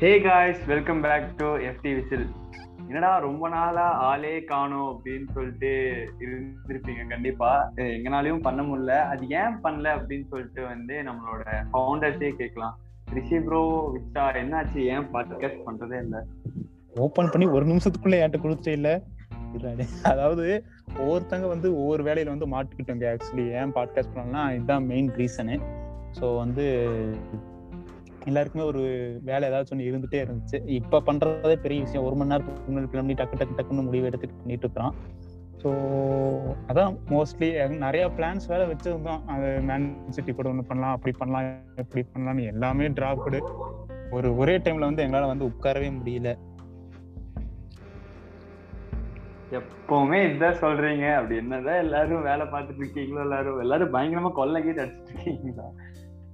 Hey guys welcome back to FT whistle என்னடா ரொம்ப நாளா ஆளே காணோம் அப்படின்னு சொல்லிட்டு இருந்திருப்பீங்க கண்டிப்பா. எங்கனாலையும் பண்ண முடியல. அது ஏன் பண்ணல அப்படின்னு சொல்லிட்டு வந்து நம்மளோட ஃபவுண்டர்ஸே கேட்கலாம். ரிஷி ப்ரோ விச்சா என்னாச்சு? ஏன் பாட்காஸ்ட் பண்றதே இல்ல. ஓபன் பண்ணி ஒரு நிமிஷத்துக்குள்ள என்கிட்ட கொடுத்தே இல்ல. அதாவது ஒவ்வொருத்தங்க வந்து ஒவ்வொரு வேலையில வந்து மாட்டிக்கிட்டோங்க ஆக்சுவலி ஏன் பாட்காஸ்ட் பண்ணலாம் இதுதான் மெயின் ரீசனு ஸோ வந்து எல்லாருக்குமே ஒரு வேலை ஏதாச்சும் ஒன்று இருந்துட்டே இருந்துச்சு. இப்போ பண்ணுறதே பெரிய விஷயம். ஒரு மணி நேரத்துக்கு முன்னாடி plan பண்ணி டக்கு டக்கு டக்குன்னு முடிவு எடுத்துட்டு பண்ணிட்டு இருக்கிறோம். ஸோ அதான் மோஸ்ட்லி நிறைய பிளான்ஸ் வேற வச்சிருந்தோம். அது மேன் சிட்டி கூட ஒன்று பண்ணலாம் அப்படி பண்ணலாம் இப்படி பண்ணலாம்னு எல்லாமே டிராப்டு ஒரு ஒரே டைம்ல வந்து எங்களால் வந்து உட்காரவே முடியல. எப்பவுமே இதுதான் சொல்றீங்க. அப்படி என்னதான் எல்லாரும் வேலை பார்த்துட்டு இருக்கீங்களோ எல்லாரும் எல்லாரும் பயங்கரமா கொள்ளக்கிட்டு அடிச்சிட்டு இருக்கீங்களா.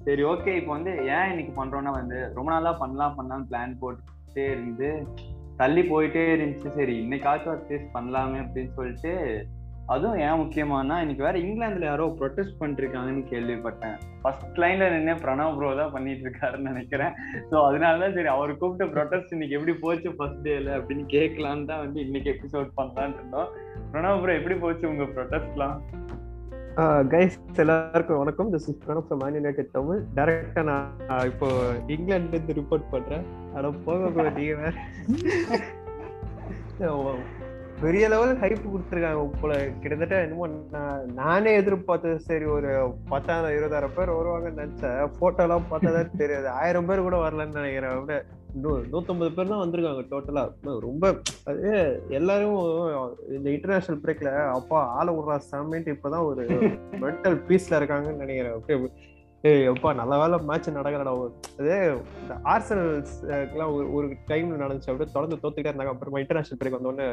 சரி ஓகே இப்போ வந்து ஏன் இன்னைக்கு பண்றோம்னா வந்து ரொம்ப நாளா பண்ணலாம் பண்ணலாம் பிளான் போட்டுட்டே இருந்து தள்ளி போயிட்டே இருந்துச்சு. சரி இன்னைக்காச்சும் அட்லீஸ்ட் பண்ணலாமே அப்படின்னு சொல்லிட்டு அதுவும் ஏன் முக்கியமானா இன்னைக்கு வேற இங்கிலாந்துல யாரோ ப்ரொட்டஸ்ட் பண்ணிருக்காங்கன்னு கேள்விப்பட்டேன். ஃபர்ஸ்ட் லைன்ல நின்று பிரணவ் ப்ரோ தான் பண்ணிட்டு இருக்காருன்னு நினைக்கிறேன். ஸோ அதனாலதான் சரி அவர் கூப்பிட்ட ப்ரொட்டஸ்ட் இன்னைக்கு எப்படி போச்சு ஃபர்ஸ்ட் டேல அப்படின்னு கேட்கலான்னு தான் வந்து இன்னைக்கு எபிசோட் பண்ணலான்னு இருந்தோம். பிரணவ் ப்ரோ எப்படி போச்சு உங்க ப்ரொட்டஸ்ட்லாம் கைஸ் எல்லாருக்கும் வணக்கம். This is Pranav from Man United Tamil டைரக்டா நான் இப்போ இங்கிலாந்துல இருந்து ரிப்போர்ட் பண்றேன். அட போக bro, நீங்க பெரிய லெவல் ஹைப் கொடுத்துருக்காங்க போல. கிட்டத்தட்ட என்னமோ நான் நானே எதிர்பார்த்தது சரி ஒரு பத்தாயிரம் இருபதாயிரம் பேர் வருவாங்கன்னு நினைச்சேன். போட்டோ எல்லாம் பார்த்தா தெரியாது. ஆயிரம் பேர் கூட வரலன்னு நினைக்கிறேன். விட நூத்தம்பது பேர் தான் வந்திருக்காங்க டோட்டலா ரொம்ப அது எல்லாரும் இந்த இன்டர்நேஷனல் பிரேக்ல அப்பா ஆள விடுறா சாமின்ட்டு இப்பதான் ஒரு மென்டல் பீஸ்ல இருக்காங்கன்னு நினைக்கிறேன். அப்படியே ஏய் அப்பா நல்ல வேலை மேட்ச் நடக்கலடா. அது இந்த ஆர்சனல்ஸ்லாம் ஒரு ஒரு டைம்ல நடந்துச்சு. அப்படியே தொடர்ந்து தோத்துக்கிட்டே இருந்தாங்க. அப்புறமா இன்டர்நேஷனல் பிரேக் வந்தோடனே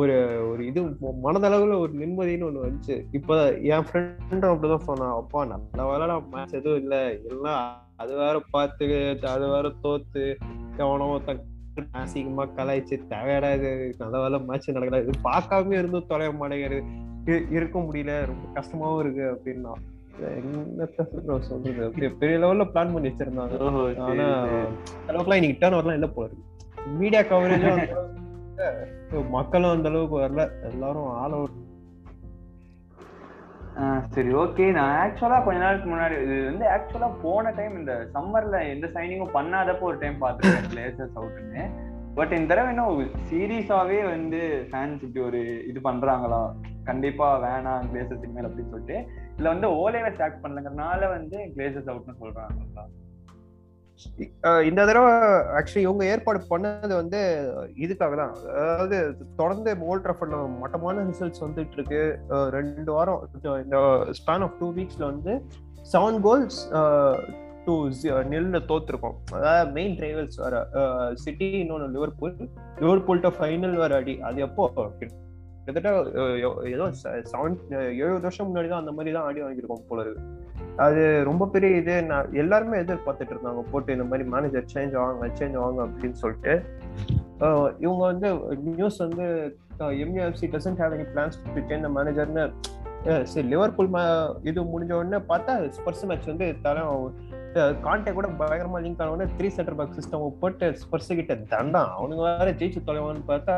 ஒரு ஒரு இது மனதளவுல ஒரு நிம்மதின்னு ஒண்ணு வந்துச்சு. இப்ப என் ஃப்ரெண்டும் அப்படிதான் சொன்னான் அப்பா நல்ல வேலைடா மேட்ச் எதுவும் இல்ல. எல்லாம் அது வேற பார்த்து அது வேற தோத்து எவனோ ஒருத்தன் அசிங்கமா கலாய்ச்சு தேவையாடா இது. நல்ல வேலை மேட்ச் நடக்கல. இது பார்க்காம இருந்தும் தொலைய மாட்டேங்கிறது இருக்க முடியல. ரொம்ப கஷ்டமாவும் இருக்கு அப்படின்னா. சொல்றது? பெரிய லெவல்ல பிளான் பண்ணி வச்சிருந்தாங்க. ஆனா இன்னைக்கு டேர்ன் வரலாம் இல்ல போல இருக்கு. மீடியா கவரேஜும் மக்களும் அந்த அளவுக்கு வரல. எல்லாரும் ஆள் அவுட் சரி ஓகே நான் ஆக்சுவலா கொஞ்ச நாளுக்கு முன்னாடி இது வந்து ஆக்சுவலா போன டைம் இந்த சம்மர்ல எந்த சைனிங்கும் பண்ணாதப்போ ஒரு டைம் பார்த்துருக்கேன் பிளேசஸ் அவுட்னு பட் இந்த தடவை இன்னும் சீரியஸாவே வந்து ஃபேன்ஸ் இப்படி ஒரு இது பண்றாங்களா? கண்டிப்பா வேணாம் கிளேசஸ் இனிமேல் அப்படின்னு சொல்லிட்டு. இல்ல வந்து ஓலேவை ஸ்டார்ட் பண்ணலங்கிறனால வந்து கிளேசஸ் அவுட்னு சொல்றாங்களா இந்த தடவை ஆக்சுவலி இவங்க ஏற்பாடு பண்ணது வந்து இதுக்காக தான் அதாவது தொடர்ந்து ஓல்ட் ட்ராஃபர்ட்ல மட்டமான ரிசல்ட்ஸ் வந்துட்டு இருக்கு. ரெண்டு வாரம் இந்த ஸ்பேன் ஆஃப் டூ வீக்ஸ்ல வந்து செவன் கோல்ஸ் டூ நெல்ல தோத்துருக்கோம். அதாவது மெயின் ரைவல்ஸ் வர சிட்டி இன்னொன்று லிவர்பூல் லிவர்பூல்ட்ட ஃபைனல் வர அடி. அது எப்போ? கிட்டத்தட்ட ஏதோ செவன் எழுபது வருஷம் முன்னாடி தான் அந்த மாதிரி தான் ஆடி வாங்கியிருக்கோம் போல இருக்கு. அது ரொம்ப பெரிய இது நான் எல்லாருமே எதிர்பார்த்துட்டு இருந்தாங்க போட்டு இந்த மாதிரி மேனேஜர் சேஞ்ச் ஆவாங்க சேஞ்ச் ஆவாங்க அப்படின்னு சொல்லிட்டு. இவங்க வந்து நியூஸ் வந்து MUFC doesn't have any plans to change the மேனேஜர்னு சரி லிவர்பூல் இது முடிஞ்ச உடனே பார்த்தா ஸ்பர்ஸ் மேட்ச் வந்து தர கான்டே கூட பயங்கரமா லிங்க் ஆன உடனே த்ரீ சென்டர் பேக் சிஸ்டம் போட்டு ஸ்பர்ஸ் கிட்ட தண்டான் அவனுங்க வேற ஜெயிச்சு தொலைவான்னு பார்த்தா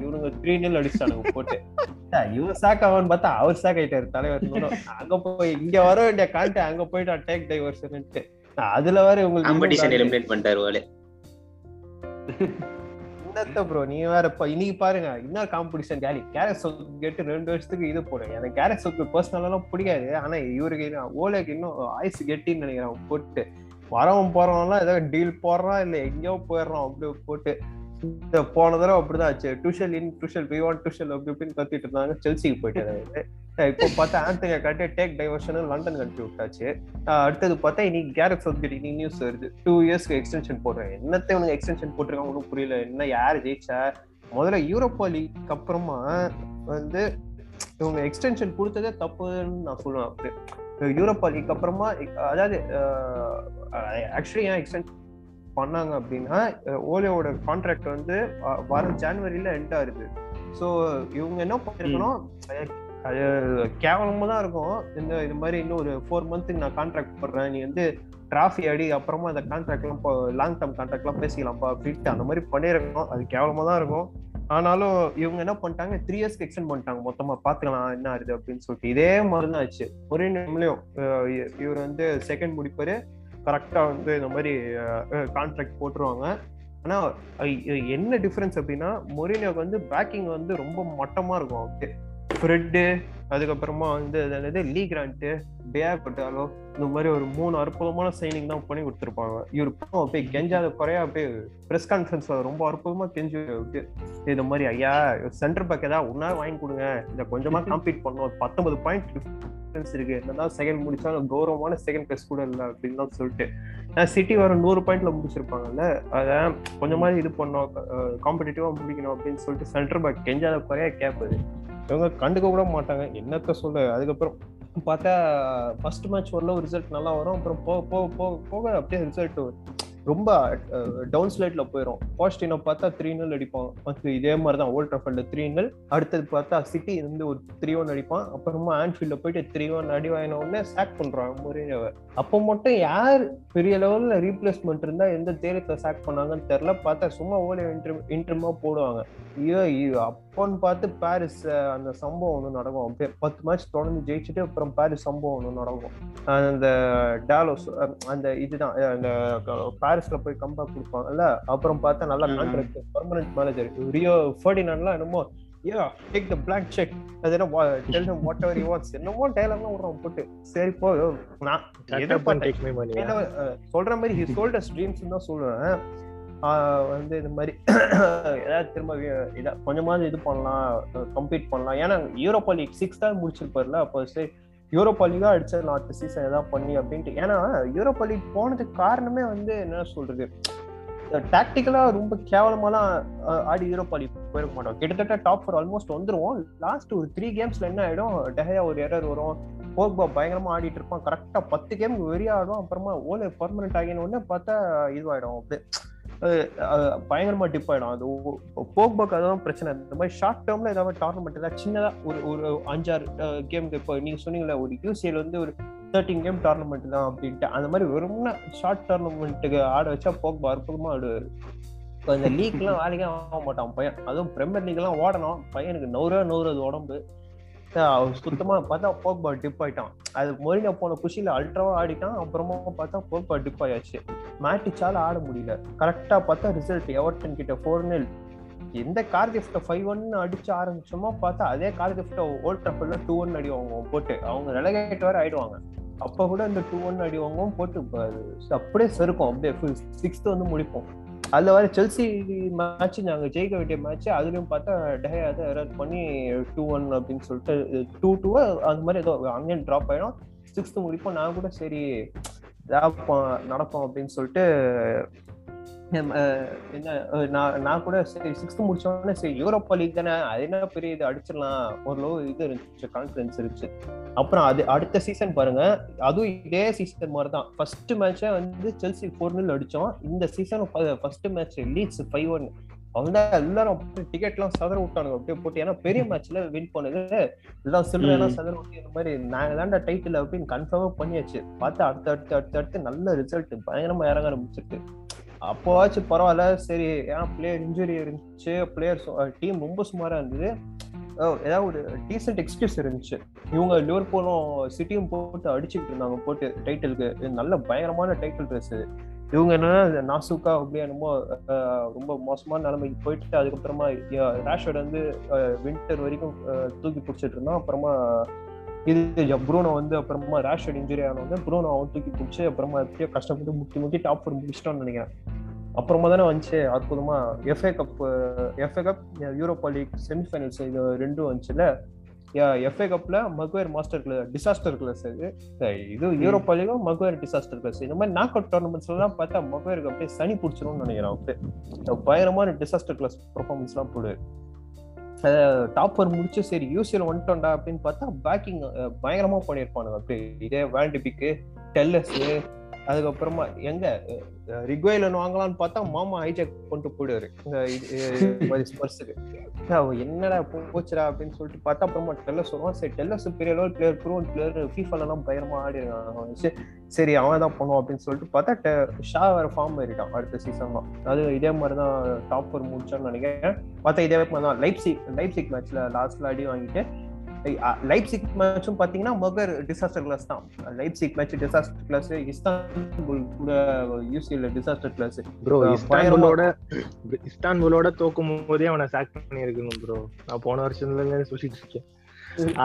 இவனுங்க த்ரீ நில் அடிச்சானுங்க போட்டு. இவன் சாக் ஆவான்னு பார்த்தா அவர் சாக் ஆயிட்டாரு தலைவர். அங்க போய் இங்க வர வேண்டிய கான்டே அங்க போயிட்டு டேக் டைவர்ஷன்ட்டு அதுல வேற உங்களுக்கு பண்ணிட்டாரு என்னத்த ப்ரோ நீ வேற இப்ப இன்னைக்கு பாருங்க இன்னொரு காம்படிஷன் கேலி. கேரட் சோக்கு கேட்டு ரெண்டு வருஷத்துக்கு இது போடு. எனக்கு கேரட் சோக்கு பர்சனலாம் பிடிக்காது. ஆனா இவருக்கு இன்னும் ஓலேக்கு இன்னும் ஆயுஸ் கெட்டின்னு நினைக்கிறேன் போட்டு. வரவன் போறவன்லாம் ஏதோ டீல் போடுறான் இல்ல எங்கேயோ போயிடுறான் அப்படியே போட்டு. போன தடவை அப்படிதான் ஆச்சு. Tuition in tuition we want tuition அப்படி இப்படின்னு கத்திட்டு இருந்தாங்க. செல்சிக்கு போயிட்டு இப்போ பார்த்தா ஆந்தங்க கட்டி டேக் டைவர்ஷன் லண்டன் கண்ட்ரி விட்டாச்சு. அடுத்தது பார்த்தா இன்னைக்கு கேரட் சப்ஜெக்ட் இன்னைக்கு நியூஸ் வருது. டூ இயர்ஸ்க்கு எக்ஸ்டென்ஷன் போடுறேன். என்னத்தை உனக்கு எக்ஸ்டென்ஷன் போட்டிருக்காங்க ஒன்றும் புரியல. என்ன யார் ஜெயிச்சா? முதல்ல யூரோப்பா லீக் அப்புறமா வந்து இவங்க எக்ஸ்டென்ஷன் கொடுத்ததே தப்புன்னு நான் சொல்லுவேன் அப்படி. யூரோப்பா லீக் அப்புறமா அதாவது ஆக்சுவலி ஏன் எக்ஸ்டென்ஷன் பண்ணாங்க அப்படின்னா ஓலியோட கான்ட்ராக்ட் வந்து வர ஜான்வரியில எண்ட் ஆகுது. ஸோ இவங்க என்ன பண்ணிருக்கணும் அது கேவலமாக தான் இருக்கும். இந்த இது மாதிரி இன்னும் ஒரு ஃபோர் மந்த்துக்கு நான் கான்ட்ராக்ட் போடுறேன். நீ வந்து டிராஃபி அடி அப்புறமா அந்த கான்ட்ராக்ட்லாம் லாங் டேர்ம் கான்ட்ராக்ட்லாம் பேசிக்கலாம்ப்பா அப்படின்ட்டு அந்த மாதிரி பண்ணியிருக்கோம். அது கேவலமாக தான் இருக்கும். ஆனாலும் இவங்க என்ன பண்ணிட்டாங்க? த்ரீ இயர்ஸ்க்கு எக்ஸ்டெண்ட் பண்ணிட்டாங்க. மொத்தமா பாத்துக்கலாம் என்ன ஆகுது அப்படின்னு சொல்லிட்டு. இதே மாதிரி தான் ஆச்சு ஒரே நிமிடம் இவர் வந்து செகண்ட் முடிப்பாரு. கரெக்டா வந்து இந்த மாதிரி கான்ட்ராக்ட் போட்டுருவாங்க. ஆனா என்ன டிஃபரன்ஸ் அப்படின்னா மொரினியோக்கு வந்து பேக்கிங் வந்து ரொம்ப மட்டமா இருக்கும். ஃப்ரெட்டு அதுக்கப்புறமா வந்து அதாவது என்னது? லீ கிராண்ட்டு பேர் கொட்டாலோ இந்த மாதிரி ஒரு மூணு அற்புதமான சைனிங் தான் பண்ணி கொடுத்துருப்பாங்க. இவர் பாவம் அப்படியே கெஞ்சாத குறையா அப்படியே ப்ரெஸ் கான்ஃபரன்ஸ்ல ரொம்ப அற்புதமா கெஞ்சி விட்டு இந்த மாதிரி ஐயா சென்டர் பேக் ஏதாவது ஒன்னா வாங்கி கொடுங்க. இதை கொஞ்சமா காம்பீட் பண்ணோம் பத்தொன்பது பாயிண்ட் டிஃபரன்ஸ் இருக்கு. என்னதான் செகண்ட் முடிச்சாலும் கௌரவமான செகண்ட் ப்ரெஸ் கூட இல்லை அப்படின்னு தான் சொல்லிட்டு. சிட்டி வர நூறு பாயிண்ட்ல முடிச்சிருப்பாங்கல்ல அதை கொஞ்சமாவது இது பண்ணோம் காம்படிட்டிவா முடிக்கணும் அப்படின்னு சொல்லிட்டு சென்டர் பேக் கெஞ்சாத குறையா கேட்பது. இவங்க கண்டுக்க கூட மாட்டாங்க. என்னத்த சொல்ல அதுக்கப்புறம் பார்த்தா ஃபர்ஸ்ட் மேட்ச் வரல ஒரு ரிசல்ட் நல்லா வரும். அப்புறம் போக போக போக போக அப்படியே ரிசல்ட் ரொம்ப டவுன் ஸ்லைட்ல போயிடும் பாசிட்டிவ்ல பார்த்தா த்ரீ நல் அடிப்பான். ஃபர்ஸ்ட் இதே மாதிரி தான் ஓல்ட் ட்ரஃபல்ல த்ரீ நல் அடுத்தது பார்த்தா சிட்டி இருந்து ஒரு த்ரீ ஒன் அடிப்பான். அப்புறமா ஆன்ஃபீல்ட்ல போயிட்டு த்ரீ ஒன் அடி வாங்கின உடனே சாக் பண்றான் முறையவ அப்போ மட்டும் யார் பெரிய லெவல்ல ரீப்ளேஸ்மெண்ட் இருந்தா எந்த தேரத்தை சாக் பண்ணாங்கன்னு தெரியல. பார்த்தா சும்மா ஓலை இன்ட்ரம் இன்டர்மா போடுவாங்க. ஐயோ ஐயோ அப்போன்னு பார்த்து பாரிஸ் அந்த சம்பவம் ஒன்று நடக்கும். அப்படியே பத்து மேட்ச் தொடர்ந்து ஜெயிச்சுட்டு அப்புறம் பாரிஸ் சம்பவம் ஒன்று நடக்கும். அந்த டாலோஸ் அந்த இதுதான் அந்த பாரிஸ்ல போய் கம்பேக் கொடுப்பாங்கல்ல? அப்புறம் பார்த்தா நல்லா கான்ட்ராக்ட் பர்மனன்ட் மேனேஜர் ரியோ ஃபர்டினான்லாம் என்னமோ yeah take the blank cheque அது என்ன tell him whatever you wants என்னமோ டயலாக்லாம் விடுறான் போட்டு. சரி போ நான் சொல்ற மாதிரி ஹி சோல்ட் அஸ் ட்ரீம்ஸ் தான் சொல்லுவேன் வந்து இந்த மாதிரி ஏதாவது திரும்ப இதா கொஞ்சமாவது இது பண்ணலாம் கம்ப்ளீட் பண்ணலாம். ஏன்னா யூரோப்பா லீக் சிக்ஸ் தான் முடிச்சிருப்பார்ல அப்போ சரி யூரோப்பா லீகா அடிச்ச நாட்டு சீசன் ஏதாவது பண்ணி அப்படின்ட்டு. ஏன்னா யூரோப்பா லீக் போனதுக்கு காரணமே வந்து என்ன சொல்றது? டாக்டிக்கலா ரொம்ப கேவலமாலாம் ஆடி யூரோப்பா லீக் போயிருக்க மாட்டோம். கிட்டத்தட்ட டாப் ஃபோர் ஆல்மோஸ்ட் வந்துருவோம். லாஸ்ட் ஒரு த்ரீ கேம்ஸ்ல என்ன ஆயிடும்? டெஹையா ஒரு எரர் வரும். போக்பா பயங்கரமா ஆடிட்டு இருப்பான். கரெக்டா பத்து கேம் வெறியாடும். அப்புறமா ஓலே பர்மனன்ட் ஆகின உடனே பார்த்தா இதுவாயிடும். அப்படியே பயங்கரமா டிப் ஆயிடும். அது போக்பாக்கு அதான் பிரச்சனை. இந்த மாதிரி ஷார்ட் டேர்ம்ல ஏதாவது டோர்னமெண்ட் ஏதாவது சின்னதா ஒரு ஒரு அஞ்சாறு கேம் இப்போ நீங்க சொன்னீங்களா ஒரு யூசிஎல் வந்து ஒரு தேர்ட்டின் கேம் டோர்னமெண்ட் தான் அப்படின்ட்டு. அந்த மாதிரி வெறும்னா ஷார்ட் டோர்னமெண்ட்டுக்கு ஆட வச்சா போக்பா அற்புதமா ஆடுவாரு. இப்போ இந்த லீக்லாம் வேலைக்கே ஆக மாட்டான் பையன். அதுவும் பிரீமியர் லீக் எல்லாம் ஓடணும். பையனுக்கு நூறுவா நூறுவது உடம்பு. சுத்தமா பார்த்தா போக்பா டிப் ஆயிட்டான். அது மொரினா போன குஷியில அல்ட்ராவா ஆடிட்டான். அப்புறமா பார்த்தா போக்பா டிப் ஆயாச்சு. மேட்டிச்சால ஆட முடியல. கரெக்டா பார்த்தா ரிசல்ட் எவர்டன் கிட்ட ஃபோர் நெல் எந்த கார் கிஃப்ட ஃபைவ் ஒன் அடிச்சு ஆரம்பிச்சோமோ பார்த்தா அதே கார் கிஃப்ட ஓல்ட் ட்ரஃபிள்ல டூ ஒன் அடி வாங்குவோம் போட்டு. அவங்க ரெலகேட் வேற ஆயிடுவாங்க. அப்ப கூட இந்த டூ ஒன் அடி வாங்குவோம் போட்டு அப்படியே செருக்கும். அப்படியே சிக்ஸ்த் வந்து முடிப்போம். அதுல வர செல்சி மேட்ச் நாங்க ஜெயிக்க வேண்டிய மேட்ச் அதுலயும் பார்த்தா டே அதை எரர் பண்ணி டூ ஒன் அப்படின்னு சொல்லிட்டு டூ டூ அந்த மாதிரி ஏதோ அங்கேயும் ட்ராப் ஆயிடும். சிக்ஸ்த் முடிப்போம். நான் கூட சரி நடக்கும் அப்படின்னு சொல்லிட்டு என்ன நான் நான் கூட சரி சிக்ஸ்த் முடிச்சோடனே சரி யூரோப்பா லீக் தானே அது என்ன பெரிய இது அடிச்சிடலாம். ஓரளவு இது இருந்துச்சு கான்ஃபிடன்ஸ் இருந்துச்சு. அப்புறம் அது அடுத்த சீசன் பாருங்க அதுவும் இதே சீசன் மாதிரி தான் ஃபர்ஸ்ட் மேட்சை வந்து செல்சி ஃபோர் நில் அடித்தோம் இந்த season first match Leeds five one அவங்க எல்லாரும் டிக்கெட் சதற விட்டானுங்க. அப்படியே போட்டு ஏன்னா பெரிய மேட்ச்ல வின் பண்ணது எல்லாம் சில்லற எல்லாம் சதற விட்டு இந்த மாதிரி நாங்க தாண்டா டைட்டில் அப்படின்னு கன்ஃபார்மா பண்ணியாச்சு. பார்த்து அடுத்து அடுத்து அடுத்து அடுத்து நல்ல ரிசல்ட் பயங்கரமா இறங்க ஆரம்பிச்சிருக்கு. அப்போவாச்சும் பரவாயில்ல. சரி ஏன்னா பிளேயர் இன்ஜுரி இருந்துச்சு. பிளேயர் டீம் ரொம்ப சுமாரா இருந்தது. ஏதாவது ஒரு டீசென்ட் எக்ஸ்கியூஸ் இருந்துச்சு. இவங்க லிவர்பூலும் சிட்டியும் போட்டு அடிச்சுக்கிட்டு இருந்தாங்க போட்டு டைட்டிலுக்கு நல்ல பயங்கரமான டைட்டில் ட்ரெஸ் இவங்க என்னன்னா நாசுக்கா அப்படியே என்னமோ ரொம்ப மோசமான நிலைமைக்கு போயிட்டு அதுக்கப்புறமா ரேஷோட வந்து வின்டர் வரைக்கும் தூக்கி பிடிச்சிட்டு இருந்தான். அப்புறமா இது ப்ரூனோ வந்து அப்புறமா ரேஷோட இன்ஜுரி ஆனவங்க ப்ரூனோ அவன் தூக்கி பிடிச்சி அப்புறமா எப்படியோ கஷ்டப்பட்டு முட்டி முட்டி டாப் ஃபோர் முடிச்சிட்டோம்னு நினைக்கிறேன். அப்புறமா தானே வந்துச்சு அற்புதமா. FA Cup FA Cup Europa League semifinals இது ரெண்டும் வந்துச்சுல எஃப்ஏ கப்ல Maguire master class disaster class இது. இது யூரோப்பா லீகும் மக்வேர் டிசாஸ்டர் கிளாஸ் இந்த மாதிரி நாக் அவுட் டோர்னமெண்ட்ஸ் எல்லாம் பார்த்தா மக்வேருக்கு அப்படியே சனி பிடிச்சிரும்னு நினைக்கிறேன் அப்படியே பயங்கரமான டிசாஸ்டர் கிளாஸ் பர்ஃபார்மன்ஸ் எல்லாம் போடு. டாப் ஃபோர் முடிச்சு சரி யூசிஎல் வந்துட்டோம்டா அப்படின்னு பார்த்தா பேக்கிங் பயங்கரமா பண்ணியிருப்பானுங்க. அப்படியே இதே வேண்டிபிக்கு டெல்லஸ் அதுக்கப்புறமா எங்க? ரிக்வைலன் வாங்கலாம்னு பார்த்தா மாமா ஹைஜாக் கொண்டு போயிடுவாரு. இந்த இது ஸ்பர்ஸுக்கு என்னடா போச்சுடா? அப்படின்னு சொல்லிட்டு பார்த்தா அப்புறமா டெல்லஸ் வருவான் சரி டெல்லஸ் பெரிய லெவல் பிளேயர் ப்ரூவன் பிளேயர் ஃபீஃபால எல்லாம் பயங்கரமா ஆடி சரி, அவன் தான் பண்ணுவான். அப்படின்னு சொல்லிட்டு பார்த்தா ஷா வேற ஃபார்ம் ஆயிட்டான் அடுத்த சீசன் தான் அது இதே மாதிரி தான் டாப்பர் முடிச்சான்னு நினைக்கிறேன். பார்த்தா இதே மாதிரி தான். லைப்சிக் லைப்சிக் மேட்ச்ல லாஸ்ட்ல அடி வாங்கிட்டு லைப்சிக் மேட்சும் பாத்தீங்கன்னா மகர் டிசாஸ்டர் கிளாஸ் தான். Leipzig match disaster class Istanbul கூட யூசிஎல் டிசாஸ்டர் கிளாஸ் ப்ரோ இஸ்தான்புலோட இஸ்தான்புலோட தோக்கும் போதே அவனை சாக் பண்ணி இருக்கணும் ப்ரோ நான் போன வருஷத்துல இருந்து சொல்லிட்டு இருக்கேன்.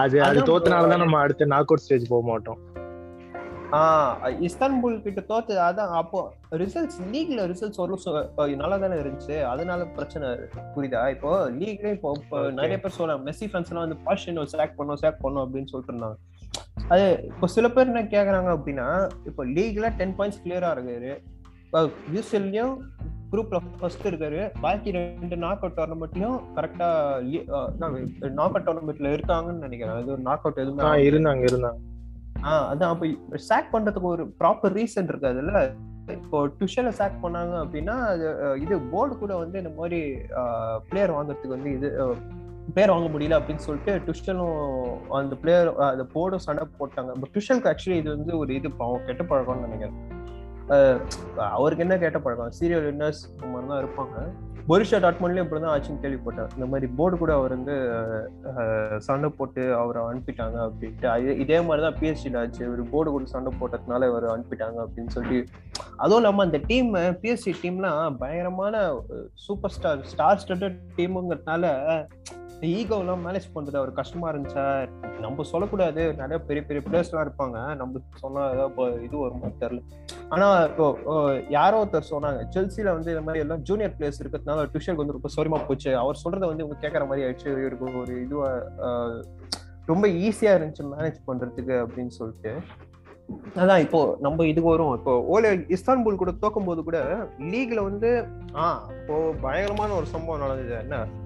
அது அது தோத்தனால. தான் நம்ம அடுத்த நாக் அவுட் ஸ்டேஜ் போக மாட்டோம். இஸ்தான்புல் கிட்ட தோத்து அதான். அப்போ ரிசல்ட்ஸ் லீக்ல ரிசல்ட்ஸ் ஒரு நல்லா தானே இருந்துச்சு. அதனால பிரச்சனை புரியுதா? இப்போ லீக்ல இப்போ. நிறைய பேர் சொல்ல மெஸ்ஸி ஃபேன்ஸ் எல்லாம் வந்து பாஷன் சேக் பண்ணோம் சேக் பண்ணோம் அப்படின்னு சொல்லிட்டு இருந்தாங்க. அது இப்போ சில பேர் என்ன கேக்குறாங்க அப்படின்னா இப்போ லீக்ல டென் பாயிண்ட்ஸ் கிளியரா இருக்காரு. யூசிஎல்லையும் குரூப்ல ஃபர்ஸ்ட் இருக்காரு. பாக்கி ரெண்டு நாக் அவுட் டோர்னமெண்ட்லயும் கரெக்டா நாக் அவுட் டோர்னமெண்ட்ல இருக்காங்கன்னு நினைக்கிறேன். அது ஒரு நாக் அவுட் எதுவுமே இருந்தாங்க இருந்தாங்க. அதான். அப்ப சாக் பண்றதுக்கு ஒரு ப்ராப்பர் ரீசன் இருக்கு அதுல. இப்போ டுஷல சாக் பண்ணாங்க அப்படின்னா அது இது போர்டு கூட வந்து இந்த மாதிரி பிளேயர் வாங்குறதுக்கு வந்து இது பிளேயர் வாங்க முடியல அப்படின்னு சொல்லிட்டு டுஷலும் அந்த பிளேயர் அந்த போர்டும் சண்டை போட்டாங்க. பட் டுஷலுக்கு ஆக்சுவலி இது வந்து ஒரு இது பாவம் கெட்ட பழக்கம்னு நினைக்கிறேன். அவருக்கு என்ன கெட்ட பழக்கம்? சீரியல் வின்னர்ஸ் இந்த மாதிரி தான் இருப்பாங்க. பொரிஷா டாட்மண்ட்லயும் இப்படிதான் ஆச்சுன்னு கேள்விப்பட்டேன். இந்த மாதிரி போர்டு கூட அவர் வந்து சண்டை போட்டு அவரை அனுப்பிட்டாங்க அப்படின்ட்டு. இதே மாதிரிதான் பிஎஸ்சியில் ஆச்சு. ஒரு போர்டு கூட சண்டை போட்டதுனால இவர் அனுப்பிட்டாங்க அப்படின்னு சொல்லி அதுவும் இல்லாம அந்த டீம் பிஎஸ்சி டீம்லாம் பயங்கரமான சூப்பர் ஸ்டார் ஸ்டார் ஸ்டட்டட் டீமுங்கிறதுனால ஈகோலாம் மேனேஜ் பண்றது அவர் கஷ்டமா இருந்துச்சா? நம்ம சொல்லக்கூடாது. நிறைய பெரிய பெரிய பிளேயர்ஸ் எல்லாம் இருப்பாங்க. நம்ம சொன்னா ஏதாவது இப்போ இது வருமா தெரியல. ஆனா இப்போ யாரோ ஒருத்தர் சொன்னாங்க செல்சில வந்து இந்த மாதிரி எல்லாம் ஜூனியர் பிளேயர்ஸ் இருக்கிறதுனால டுஷலுக்கு வந்து ரொம்ப சோரியமா போச்சு. அவர் சொல்றதை வந்து இவங்க கேட்கற மாதிரி ஆயிடுச்சு. இவருக்கு ஒரு இதுவா ரொம்ப ஈஸியா இருந்துச்சு மேனேஜ் பண்றதுக்கு அப்படின்னு சொல்லிட்டு. அதான் இப்போ நம்ம இது வரும். இப்போ ஓலே இஸ்தான்புல் கூட தோக்கும் போது கூட லீக்ல வந்து ஆஹ் இப்போ பயங்கரமான ஒரு சம்பவம் நடந்தது. என்ன?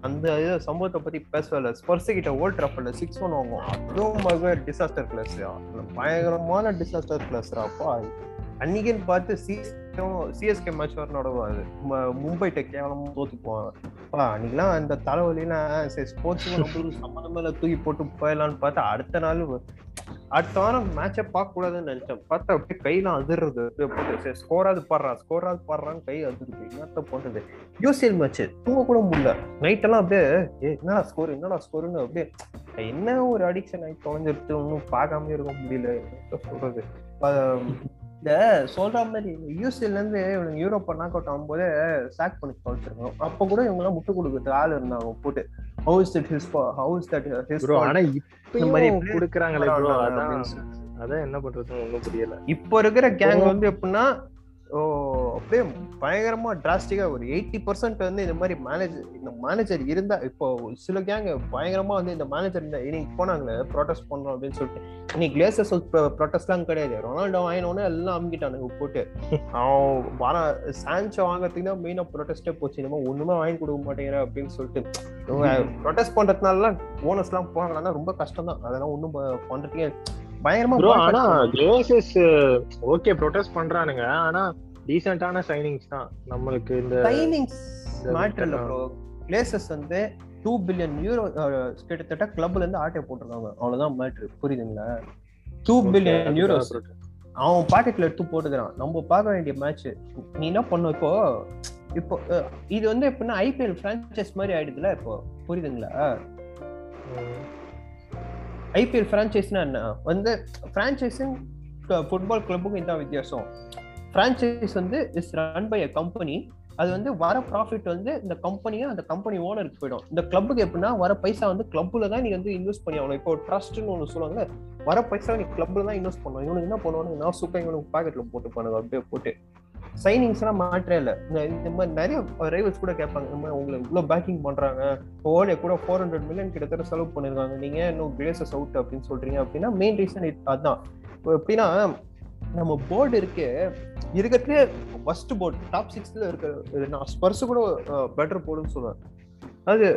அந்த இது சம்பவத்தை பத்தி பேசல. ஸ்பர்ஸ் கிட்ட ஓல்ட் ரஃபல்ல சிக்ஸ் ஒன் வாங்குவோம். அதுவும் மகர் டிசாஸ்டர் கிளாஸ் பயங்கரமான டிசாஸ்டர் கிளாஸ் அப்பா அன்னைக்குன்னு பார்த்து சிஎஸ்கே மேட்ச் வர நடவாது டெக் கேவலமா தோத்து போவாங்க. அன்னைக்கெல்லாம் அந்த தலைவலிலாம் சரி ஸ்போர்ட்ஸ் நம்மளுக்கு சம்மந்தமே இல்லை தூக்கி போட்டு போயிடலான்னு பார்த்தா அடுத்த நாள் அடுத்த வாரம் மேட்சை பார்க்க கூடாதுன்னு நினைச்சேன். பார்த்தா அப்படியே கையெல்லாம் அதிர்றது. அப்படியே சரி ஸ்கோராது பாடுறான் ஸ்கோராது பாடுறான் கை அதிருது என்னத்த போட்டது யூசிஎல் மேட்ச் தூங்க கூட முடியல நைட்டெல்லாம் அப்படியே ஏ என்னடா ஸ்கோர் என்னடா ஸ்கோர்னு அப்படியே என்ன ஒரு அடிக்ஷன் ஆகி தொலைஞ்சிருச்சு? ஒன்றும் பார்க்காம இருக்க முடியல. என்ன சொல்றது? இந்த சொல்ற மாதிரி யூசிஎல்ல இருந்து இவனுங்க யூரோப்பா நாக் அவுட் ஆகும்போது சாக் பண்ணி தொலைச்சிருக்கோம் அப்ப கூட இவங்க எல்லாம் முட்டு கொடுக்கறதுக்கு ஆள் இருந்தாங்க போட்டு. House that his house that his ஆனா இந்த மாதிரி குடுக்குறாங்களே அதான் என்ன பண்றதுன்னு ஒண்ணும் புரியல. இப்போ இருக்கிற கேங் வந்து எப்படின்னா அப்படியே பயங்கரமா டிராஸ்டிக்கா ஒரு எயிட்டி பர்சன்ட் வந்து இந்த மாதிரி மேனேஜர் இந்த மேனேஜர் இருந்தா இப்போ சில கேங் பயங்கரமா வந்து இந்த மேனேஜர் இந்த இன்னைக்கு போனாங்களே ப்ரொடெஸ்ட் பண்ணோம் அப்படின்னு சொல்லிட்டு. இன்னைக்கு லேசஸ் ப்ரொடெஸ்ட்லாம் கிடையாது. ரொனால்டோ வாங்கினோடனே எல்லாம் அமுக்கிட்டானுங்க போட்டு. அவன் வர சான்சோ வாங்குறதுக்கு தான் மெயினா ப்ரொடெஸ்டே போச்சு. மாதிரி ஒண்ணுமே வாங்கி கொடுக்க மாட்டேங்கிற அப்படின்னு சொல்லிட்டு. ப்ரொடெஸ்ட் பண்றதுனால ஓனர்ஸ் எல்லாம் போனாங்கன்னா ரொம்ப கஷ்டம் தான் அதெல்லாம் ஒண்ணும் ப- பண்றதுக்கே பயங்கரமா ஆனா. கிளேசஸ் ஓகே ப்ரொடெஸ்ட் பண்றானுங்க. ஆனா டீசென்டான சைனிங்ஸ் தான். நம்மளுக்கு இந்த சைனிங்ஸ் மேட்டர் இல்ல ப்ரோ பிளேசஸ் வந்து டூ பில்லியன் யூரோ கிட்டத்தட்ட கிளப்ல இருந்து ஆட்டை போட்டிருக்காங்க. அவ்வளவுதான் மேட்ரு புரியுதுங்களா? Two billion euros. அவன் பாக்கெட்ல எடுத்து போட்டுக்கிறான். நம்ம பார்க்க வேண்டிய மேட்ச் நீ என்ன பண்ணும் இப்போ? இப்போ இது வந்து எப்படின்னா ஐபிஎல் பிரான்ச்சைஸ் மாதிரி ஆயிடுதுல இப்போ? புரியுதுங்களா. ஐபிஎல் ஃப்ரான்ச்சைஸ்னா என்ன? வந்து ஃப்ரான்ச்சைஸும் ஃபுட்பால் கிளப்புக்கும் இதான் வித்தியாசம். ஃப்ரான்ச்சைஸ் வந்து is run by a company அது வந்து வர ப்ராஃபிட் வந்து இந்த கம்பெனியும் அந்த கம்பெனி ஓனருக்கு போயிடும். இந்த கிளப்புக்கு எப்படின்னா வர பைசா வந்து கிளப்ல தான் நீ வந்து இன்வெஸ்ட் பண்ணி ஆகணும். இப்போ ட்ரஸ்ட்னு ஒன்று சொல்லுவாங்க வர பைசா நீ கிளப்ல தான் இன்வெஸ்ட் பண்ணணும். இவனுக்கு என்ன பண்ணுவானு நான் சுக்கம் இவனுக்கு பாக்கெட்ல போட்டு பண்ணுங்க அப்படியே போட்டு. சைனிங்ஸ் எல்லாம் மாற்றே இல்லை. இந்த மாதிரி நிறைய ரைவல்ஸ் கூட கேட்பாங்க. இந்த மாதிரி உங்களுக்கு இவ்வளோ பேக்கிங் பண்றாங்க. ஓலே கூட ஃபோர் ஹண்ட்ரட் மில்லியன் கிட்டத்தட்ட செலவு பண்ணிருக்காங்க. நீங்க இன்னும் கிரேசஸ் அவுட் அப்படின்னு சொல்றீங்க அப்படின்னா மெயின் ரீசன் அதுதான் இப்போ எப்படின்னா நம்ம போர்டு இருக்கு. இருக்கிறதுலே ஃபர்ஸ்ட் போர்டு டாப் சிக்ஸ்ல இருக்க நான் ஸ்பர்ஸ் கூட பெட்டர் போர்டுன்னு சொல்லுவேன் அது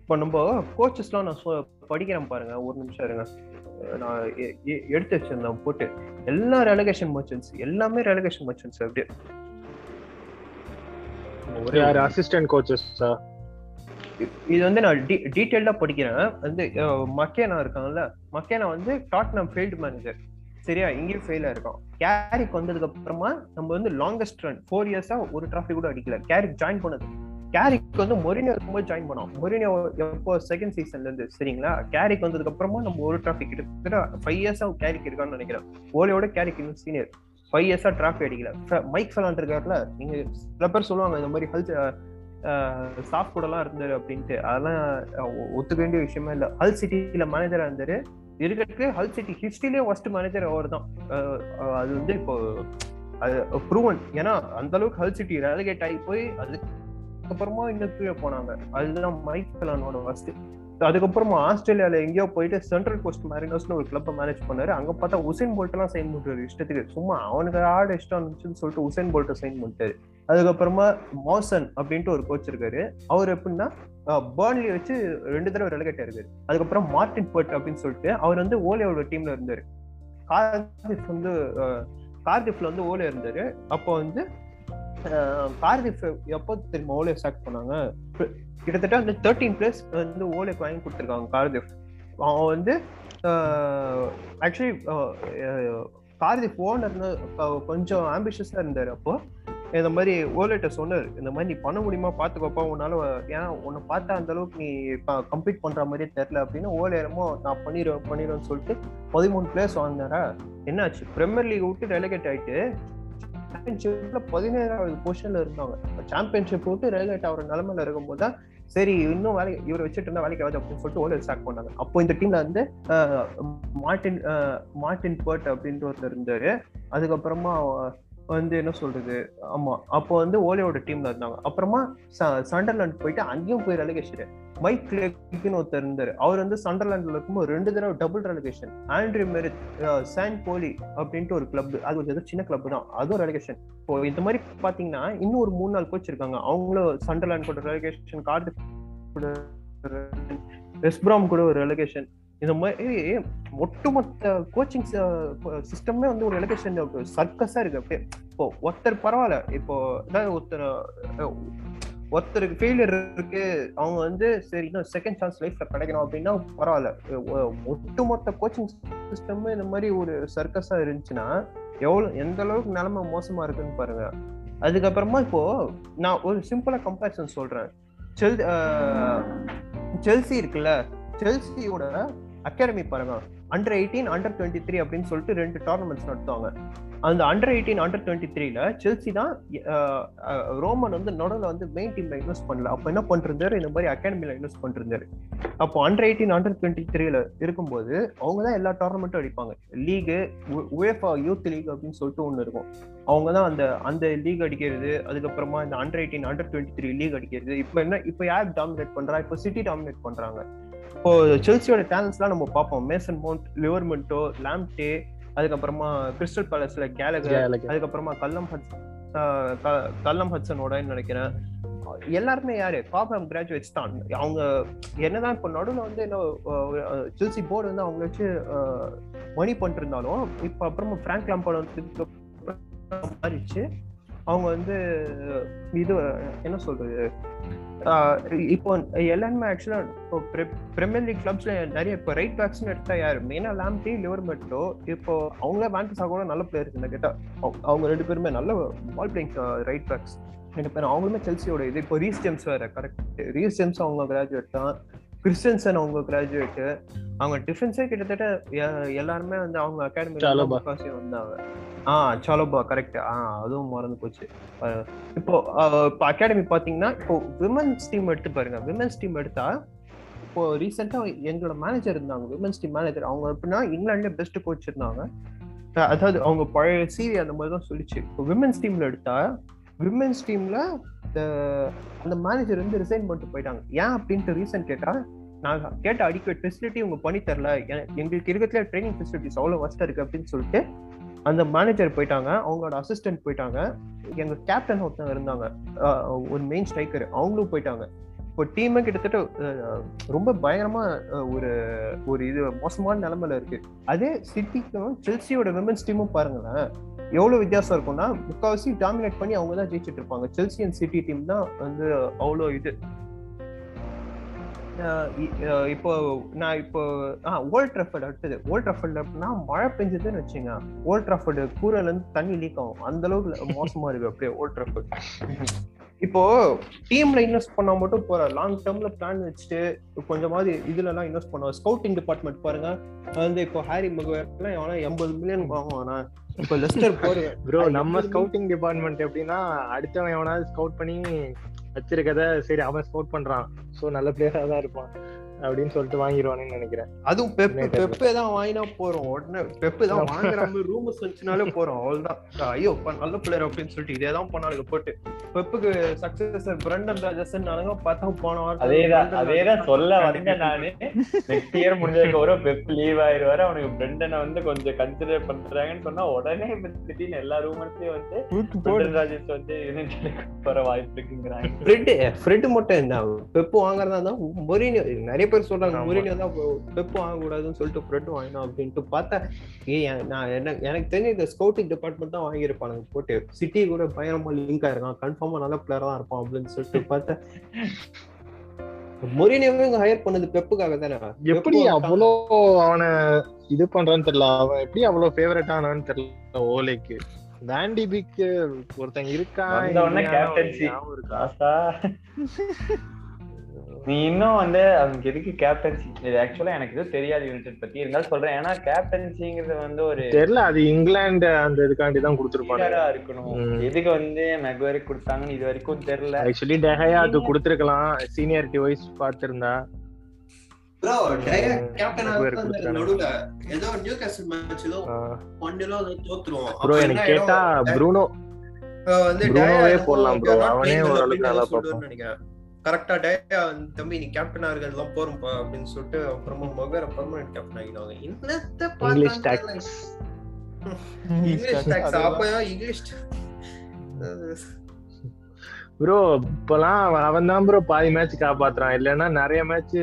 இப்போ நம்ம கோச்சஸ்லாம் நான் சொ- படிக்கிறேன் பாருங்க. ஒரு நிமிஷம் இருங்க. நான் எடுத்து வச்சிருந்தேன் போட்டு. எல்லா ரெலகேஷன் மர்ச்சன்ஸ் எல்லாமே ரெலகேஷன் மர்ச்சன்ஸ் அப்படியே. ஒரே யாரு? அசிஸ்டன்ட் கோச்சஸா இது வந்து நான் டீட்டெயில்டா படிக்கிறேன். வந்து மக்கேனா இருக்காங்கல்ல? மக்கேனா வந்து டாட்னம் ஃபீல்டு மேனேஜர் சரியா? இங்கேயும் ஃபெயிலா இருக்கும் கேரிக் வந்ததுக்கு அப்புறமா நம்ம வந்து லாங்கஸ்ட் ரன் ஃபோர் இயர்ஸா ஒரு டிராஃபி கூட அடிக்கல. கேரிக் ஜாயின் பண்ணது. கேரிக் வந்து மொரினியோ இருக்கும்போது ஜாயின் பண்ணோம். மொரினியோ எப்போ செகண்ட் சீசன்ல இருந்து சரிங்களா? கேரிக் வந்ததுக்கு அப்புறமா நம்ம ஒரு டிராஃபி கிட்டத்தட்ட ஃபைவ் இயர்ஸா கேரிக் இருக்கான்னு நினைக்கிறேன். ஓலியோட கேரிக் இன்னும் சீனியர் ஃபைவ் இயர்ஸா டிராஃபி அடிக்கல. மைக் ஃபெலான் இருக்காருல நீங்க சில பேர் சொல்லுவாங்க இந்த மாதிரி ஹெல்த் ஸ்டாஃப் கூட எல்லாம் இருந்தாரு அப்படின்ட்டு. அதெல்லாம் ஒத்துக்க வேண்டிய விஷயமே இல்ல. ஹல் சிட்டில மேனேஜரா இருந்தாரு. இருக்கிறதுக்கு ஹல் சிட்டி ஹிஸ்டரியிலே ஃபர்ஸ்ட் மேனேஜர் அவர் தான். அது வந்து இப்போ அது ப்ரூவன் ஏன்னா அந்த அளவுக்கு ஹல் சிட்டி ரெலகேட் ஆகி போய் அதுக்கப்புறமா இன்னும் கீழே போனாங்க. அதுதான் மைக் ஃபெலானோட ஃபர்ஸ்ட் அதுக்கப்புறமா ஆஸ்திரேலியால எங்கேயோ போயிட்டு சென்ட்ரல் கோஸ்ட் மேரினர்ஸ்னு ஒரு கிளப்பை மேனேஜ் பண்ணாரு. அங்க பார்த்தா உசைன் போல்ட் எல்லாம் சைன் பண்றாரு. இஷ்டத்துக்கு. சும்மா அவனுக்கு ஆட இஷ்டம் இருந்துச்சுன்னு சொல்லிட்டு உசைன் போல்ட்டை சைன் பண்ணிட்டாரு. அதுக்கப்புறமா மோசன் அப்படின்ட்டு ஒரு கோச் இருக்காரு. அவர் எப்படின்னா பேர்ன்லி வச்சு ரெண்டு தடவை ரெலகேட் இருக்காரு. அதுக்கப்புறம் மார்டின் பர்ட் அப்படின்னு சொல்லிட்டு அவர் வந்து ஓலியோட டீம்ல இருந்தாரு. கார்டிஃப் வந்து அஹ், கார்டிஃப்ல வந்து ஓலே இருந்தாரு. அப்போ வந்து அஹ், எப்போ தெரியுமா ஓலே ஸ்டார்ட் பண்ணாங்க கிட்டத்தட்ட வந்து தேர்ட்டீன் பிளஸ் வந்து ஓலேக்கு வாங்கி கொடுத்துருக்காங்க கார்டிஃப் அவன் வந்து ஆக்சுவலி கார்டிஃப் ஓனர்னு கொஞ்சம் ஆம்பிஷியஸாக இருந்தார் அப்போ. இந்த மாதிரி ஓலேட்ட சொன்னார் இந்த மாதிரி நீ பண்ண முடியுமா? பாத்துக்கோப்பா உன்னால ஏன்னா உன்னை பார்த்தா அந்த அளவுக்கு நீ கம்ப்ளீட் பண்ற மாதிரியே தெரில அப்படின்னு ஓலேரமோ நான் பண்ணிடுவேன் பண்ணிடுவேன்னு சொல்லிட்டு பதிமூணு பிளேஸ் வாங்கினாரா? என்னாச்சு? பிரீமியர் லீக் விட்டு ரெலகேட் ஆயிட்டு சாம்பியன்ஷிப்ல பதினேழாவது பொசிஷன்ல இருந்தாங்க சாம்பியன்ஷிப் விட்டு ரெகுலேட் ஆகிற நிலமையில இருக்கும்போது தான் சரி இன்னும் வேலை இவரை வச்சுட்டு இருந்தா வேலைக்கு ஆகுது அப்படின்னு சொல்லிட்டு ஓலர் ஸ்டார்ட் பண்ணாங்க. அப்போ இந்த டீம்ல வந்து மார்டின் மார்டின் பர்ட் அப்படின்ற ஒருத்தர் இருந்தாரு. அதுக்கப்புறமா வந்து என்ன சொல்றது? ஆமா அப்போ வந்து ஓலியோட டீம்ல இருந்தாங்க. அப்புறமா ச- சண்டர்லாண்ட் போயிட்டு அங்கேயும் போய் ரெலகேஷன் மைக் கிளேக்னு ஒருத்தர் இருந்தார். அவர் வந்து சண்டர்லாண்டில் இருக்கும்போது ரெண்டு தடவை டபுள் ரெலகேஷன் ஆண்ட்ரி மெரித் சான் போலி அப்படின்ட்டு ஒரு கிளப் அது ஒரு சின்ன கிளப் தான். அதுவும் ரெலகேஷன் இப்போ இந்த மாதிரி பார்த்தீங்கன்னா இன்னும் ஒரு மூணு நாள் கோச் இருக்காங்க. அவங்களும் சண்டர்லாண்ட் கூட ரெலகேஷன் கார்டு கூட வெஸ்ட்பிராம் கூட ஒரு ரெலகேஷன் இந்த மாதிரி ஒட்டுமொத்த கோச்சிங் சிஸ்டமே வந்து ஒரு ரெலகேஷன் சர்க்கஸா இருக்கு. அப்படியே இப்போ ஒருத்தர் பரவாயில்ல. இப்போ ஒருத்தர் ஒருத்தருக்கு ஃபெயிலியர் இருக்கு அவங்க வந்து சரி இன்னும் செகண்ட் சான்ஸ் லைஃப்ல கிடைக்கணும் அப்படின்னா பரவாயில்ல. ஒட்டுமொத்த கோச்சிங் சிஸ்டம் இந்த மாதிரி ஒரு சர்க்கஸா இருந்துச்சுன்னா எவ்வளவு எந்த அளவுக்கு நிலைமை மோசமா இருக்குன்னு பாருங்க. அதுக்கப்புறமா இப்போ நான் ஒரு சிம்பிளா கம்பேரிசன் சொல்றேன். செல் செல்சி இருக்குல்ல செல்சியோட அகாடமி பாருங்க. Under eighteen under twenty three அப்படின்னு சொல்லிட்டு ரெண்டு டோர்னமெண்ட்ஸ் நடத்துவாங்க. அந்த அண்டர் எயிட்டீன் அண்டர் டுவெண்ட்டி த்ரீல செல்சி தான் ரோமன் வந்து நடுவில் வந்து மெயின் டீம்ல இன்வெஸ்ட் பண்ணல. அப்போ என்ன பண்ணிருந்தாரு இந்த மாதிரி அகாடமில இன்வெஸ்ட் பண்ணிருந்தாரு அப்போ அண்டர் எயிட்டீன் அண்டர் டுவெண்ட்டி த்ரீல இருக்கும்போது அவங்க தான் எல்லா டோர்னமெண்ட்டும் அடிப்பாங்க. லீகு உயஃபா யூத் லீக் அப்படின்னு சொல்லிட்டு ஒன்று இருக்கும். அவங்க தான் அந்த அந்த லீக் அடிக்கிறது அதுக்கப்புறமா இந்த under eighteen under twenty three league அடிக்கிறது. இப்போ என்ன இப்போ யார் டாமினேட் பண்றா? இப்போ சிட்டி டாமினேட் பண்றாங்க. இப்போ செல்சியோட டேலண்ட்ஸ்லாம் நம்ம பார்ப்போம். மேசன் மவுண்ட் லிவர்மெண்டோ லாம்டே அதுக்கப்புறமா கிறிஸ்டல் பேலஸ்ல கேலகர். அதுக்கப்புறமா கல்லம் க- கல்லம் ஹட்சனோட நினைக்கிறேன். எல்லாருமே யாரு? காபம் கிராஜுவேட்ஸ் தான். அவங்க என்னதான் இப்போ நடுவில் வந்து என்ன செல்சி போர்டு வந்து அவங்க வச்சு மணி பண்ணிட்டு இருந்தாலும் இப்போ அப்புறமா பிராங்க் லாம்பார்ட் வந்து மாறிச்சு அவங்க வந்து இது என்ன சொல்றது? இப்போ எல்லாருமே ஆக்சுவலா இப்போ பிரீமியர் லீக் கிளப்ஸ்ல நிறைய இப்போ ரைட் பேக்ஸ்னு எடுத்தா யாரு? மெயினா லாம்டி லிவர் மெட்டோ இப்போ அவங்களே வேண்டஸா கூட நல்ல பிளேயர்ஸ் என்ன கேட்டா. அவங்க- ரெண்டு பேருமே நல்ல பால் பிளேயிங் ரைட் பேக்ஸ் ரெண்டு பேரும் அவங்களுமே செல்சியோட இது. இப்போ ரீஸ் ஜேம்ஸ் வேற கரெக்ட் ரீஸ் ஜேம்ஸ் அவங்க கிராஜுவேட் தான். கிறிஸ்டன்சன் அவங்க கிராஜுவேட் அவங்க டிஃபென்ஸே கிட்டத்தட்ட எல்லாருமே வந்து அவங்க அகாடமி. வந்தாங்க. ஆ சாலோபா கரெக்ட் ஆ அதுவும் மறந்து போச்சு. இப்போ இப்போ அகாடமி பார்த்தீங்கன்னா இப்போ விமன்ஸ் டீம் எடுத்து பாருங்க. விமன்ஸ் டீம் எடுத்தா இப்போ ரீசெண்டாக எங்களோட மேனேஜர் இருந்தாங்க. விமன்ஸ் டீம் மேனேஜர் அவங்க எப்படின்னா இங்கிலாந்துல பெஸ்ட் கோச் இருந்தாங்க. அதாவது அவங்க பழைய சிவி அந்த மாதிரி தான் சொல்லிச்சு. இப்போ விமன்ஸ் டீம்ல எடுத்தா விமன்ஸ் டீம்ல அந்த மேனேஜர் வந்து ரிசைன் பண்ணிட்டு போயிட்டாங்க. ஏன் அப்படின்ட்டு ரீசன் கேட்டா நாங்கள் கேட்ட அடிக்குவேட் ஃபெசிலிட்டி உங்க பண்ணி தரல. எங்களுக்கு இருக்கிறதுல ட்ரைனிங் ஃபெசிலிட்டிஸ் அவ்வளோ வஸ்டா இருக்கு அப்படின்னு சொல்லிட்டு அந்த மேனேஜர் போயிட்டாங்க அவங்களோட அசிஸ்டன்ட் போயிட்டாங்க. எங்க கேப்டன் ஒருத்தவங்க இருந்தாங்க. ஒரு மெயின் ஸ்ட்ரைக்கர் அவங்களும் போயிட்டாங்க. இப்போ டீமே கிட்டத்தட்ட ரொம்ப பயங்கரமா ஒரு ஒரு இது மோசமான நிலைமையில இருக்கு. அதே சிட்டிக்கும் செல்சியோட விமன்ஸ் டீமும் பாருங்களேன். எவ்வளவு வித்தியாசம் இருக்கும்னா முக்காவாசி டாமினேட் பண்ணி அவங்க தான் ஜெயிச்சுட்டு இருப்பாங்க. செல்சி அண்ட் சிட்டி டீம் தான் வந்து அவ்வளோ இது. இப்போ நான் இப்போ ஆ ஓல்ட் ட்ரஃபர்ட் அடுத்தது. ஓல்ட் ட்ரஃபர்ட்ல அப்படின்னா மழை பெஞ்சதுன்னு வச்சுங்க. ஓல்ட் ட்ரஃபர்டு கூரையில இருந்து தண்ணி லீக் ஆகும். அந்த அளவுக்கு மோசமா இருக்கு அப்படியே ஓல்ட் ட்ரஃபர்ட் இப்போ டீம்ல இன்வெஸ்ட் பண்ணா மட்டும் போற. லாங் டேர்ம்ல பிளான் வச்சுட்டு கொஞ்சமாவது இதுல எல்லாம் இன்வெஸ்ட் பண்ணுவோம் ஸ்கவுட்டிங் டிபார்ட்மெண்ட் பாருங்க வந்து இப்போ ஹாரி மகுவேர்லாம் எவனா எண்பது மில்லியன் வாங்குவானா? இப்போ லெஸ்டர் போரு ப்ரோ நம்ம ஸ்கவுட்டிங் டிபார்ட்மெண்ட் எப்படின்னா அடுத்தவன் எவனாவது ஸ்கவுட் பண்ணி வச்சிருக்கத சரி அவன் ஸ்போர்ட் பண்றான். சோ நல்ல பிளேயரா தான் இருப்பான். அப்படின்னு சொல்லிட்டு வாங்கிடுவானுன்னு நினைக்கிறேன். அதுவும் பெப்பு தான் வாங்கினா போறோம். உடனே பெப்பு தான் வாங்குற மாதிரி ரூமர்ஸ் வந்துச்சுனாலே போறோம். அவ்வளவுதான். ஐயோ நல்ல பிளேயர் அப்படின்னு சொல்லிட்டு இதே தான் பண்ணாலுங்க போட்டு. பெப்புக்கு சக்சஸர் பிரண்டன் ராஜசன் நானுங்க பார்த்தா போன வாரம் அதேதான் அதேதான் சொல்ல வந்தேன் நானு. நெக்ஸ்ட் இயர் முடிஞ்சதுக்கு ஒரு பெப் லீவ் ஆயிருவாரு. அவனுக்கு பிரெண்டனை வந்து கொஞ்சம் கன்சிடர் பண்றாங்கன்னு சொன்னா உடனே திடீர்னு எல்லா ரூமர்ஸையும் வந்து பிரெண்டன் ராஜேஷ் வந்து யுனைடெட் வர வாய்ப்பு இருக்குங்கிறாங்க. ஃப்ரெட் ஃப்ரெட் மட்டும் என்ன பெப்பு வாங்குறதா இருந்தா மொரினியோ நிறைய பேர் சொல்றாங்க. மொரினியோ தான் பெப்பு வாங்க கூடாதுன்னு சொல்லிட்டு ஃப்ரெட் வாங்கினோம் அப்படின்ட்டு பார்த்தா என்- நான் என்ன எனக்கு தெரிஞ்ச இந்த ஸ்கவுட்டிங் டிபார்ட்மெண்ட் தான் வாங்கியிருப்பானுங்க போட்டு. சிட்டி கூட பயங்கரமா லிங்க் ஆயிருக்கான் கன்ஃபார்மா நல்ல பிளேயரா தான் இருப்பான் அப்படின்னு சொல்லிட்டு பார்த்தா மொரினியோவே இங்க ஹையர் பண்ணது பெப்புக்காக தானே? எப்படி அவ்வளோ அவனை இது பண்றான்னு தெரியல. அவன் எப்படி அவ்வளவு ஃபேவரட் ஆனான்னு தெரியல ஓலைக்கு. வேண்டிபிக்கு ஒருத்தன் இருக்கான் நீ இன்னும் வந்து அவனுக்கு எதுக்கு கேப்டன்சி இது ஆக்சுவலா எனக்கு எதுவும் தெரியாது யுனைடெட் பத்தி. இருந்தாலும் சொல்றேன். ஏன்னா கேப்டன்சிங்கிறது வந்து ஒரு தெரியல அது இங்கிலாந்து அந்த இதுக்காண்டி தான் கொடுத்துருப்பாங்க. இருக்கணும். எதுக்கு வந்து மெக்வரி கொடுத்தாங்கன்னு இது வரைக்கும் தெரியல. ஆக்சுவலி டெஹயா அது கொடுத்துருக்கலாம். சீனியாரிட்டி வைஸ் பார்த்திருந்தா. ப்ரோ கேப்டன் நடுவுல ஏதோ நியூ கேசல் மேட்ச் ஏதோ ஒன்னிலோ தோத்துருவோம் ப்ரோ எனக்கு கேட்டா ப்ரூனோ வந்து ப்ரூனோவே போடலாம் bro. அவனே ஓரளவுக்கு நல்லா நினைக்கிறேன். கரெக்டா டயா தம்பி நீ கேப்டனா இருக்கிறதுலாம் போறோம்ப்பா அப்படின்னு சொல்லிட்டு அப்புறமா மொகர பர்மனன்ட் கேப்டன் ஆகிடுவாங்க. என்னத்த இங்கிலீஷ் டாக்ஸ் இங்கிலீஷ் டாக்ஸ் அப்ப இங்கிலீஷ் ப்ரோ இப்பெல்லாம் அவன் தான் ப்ரோ பாதி மேட்ச் காப்பாத்துறான். இல்லைன்னா நிறைய மேட்ச்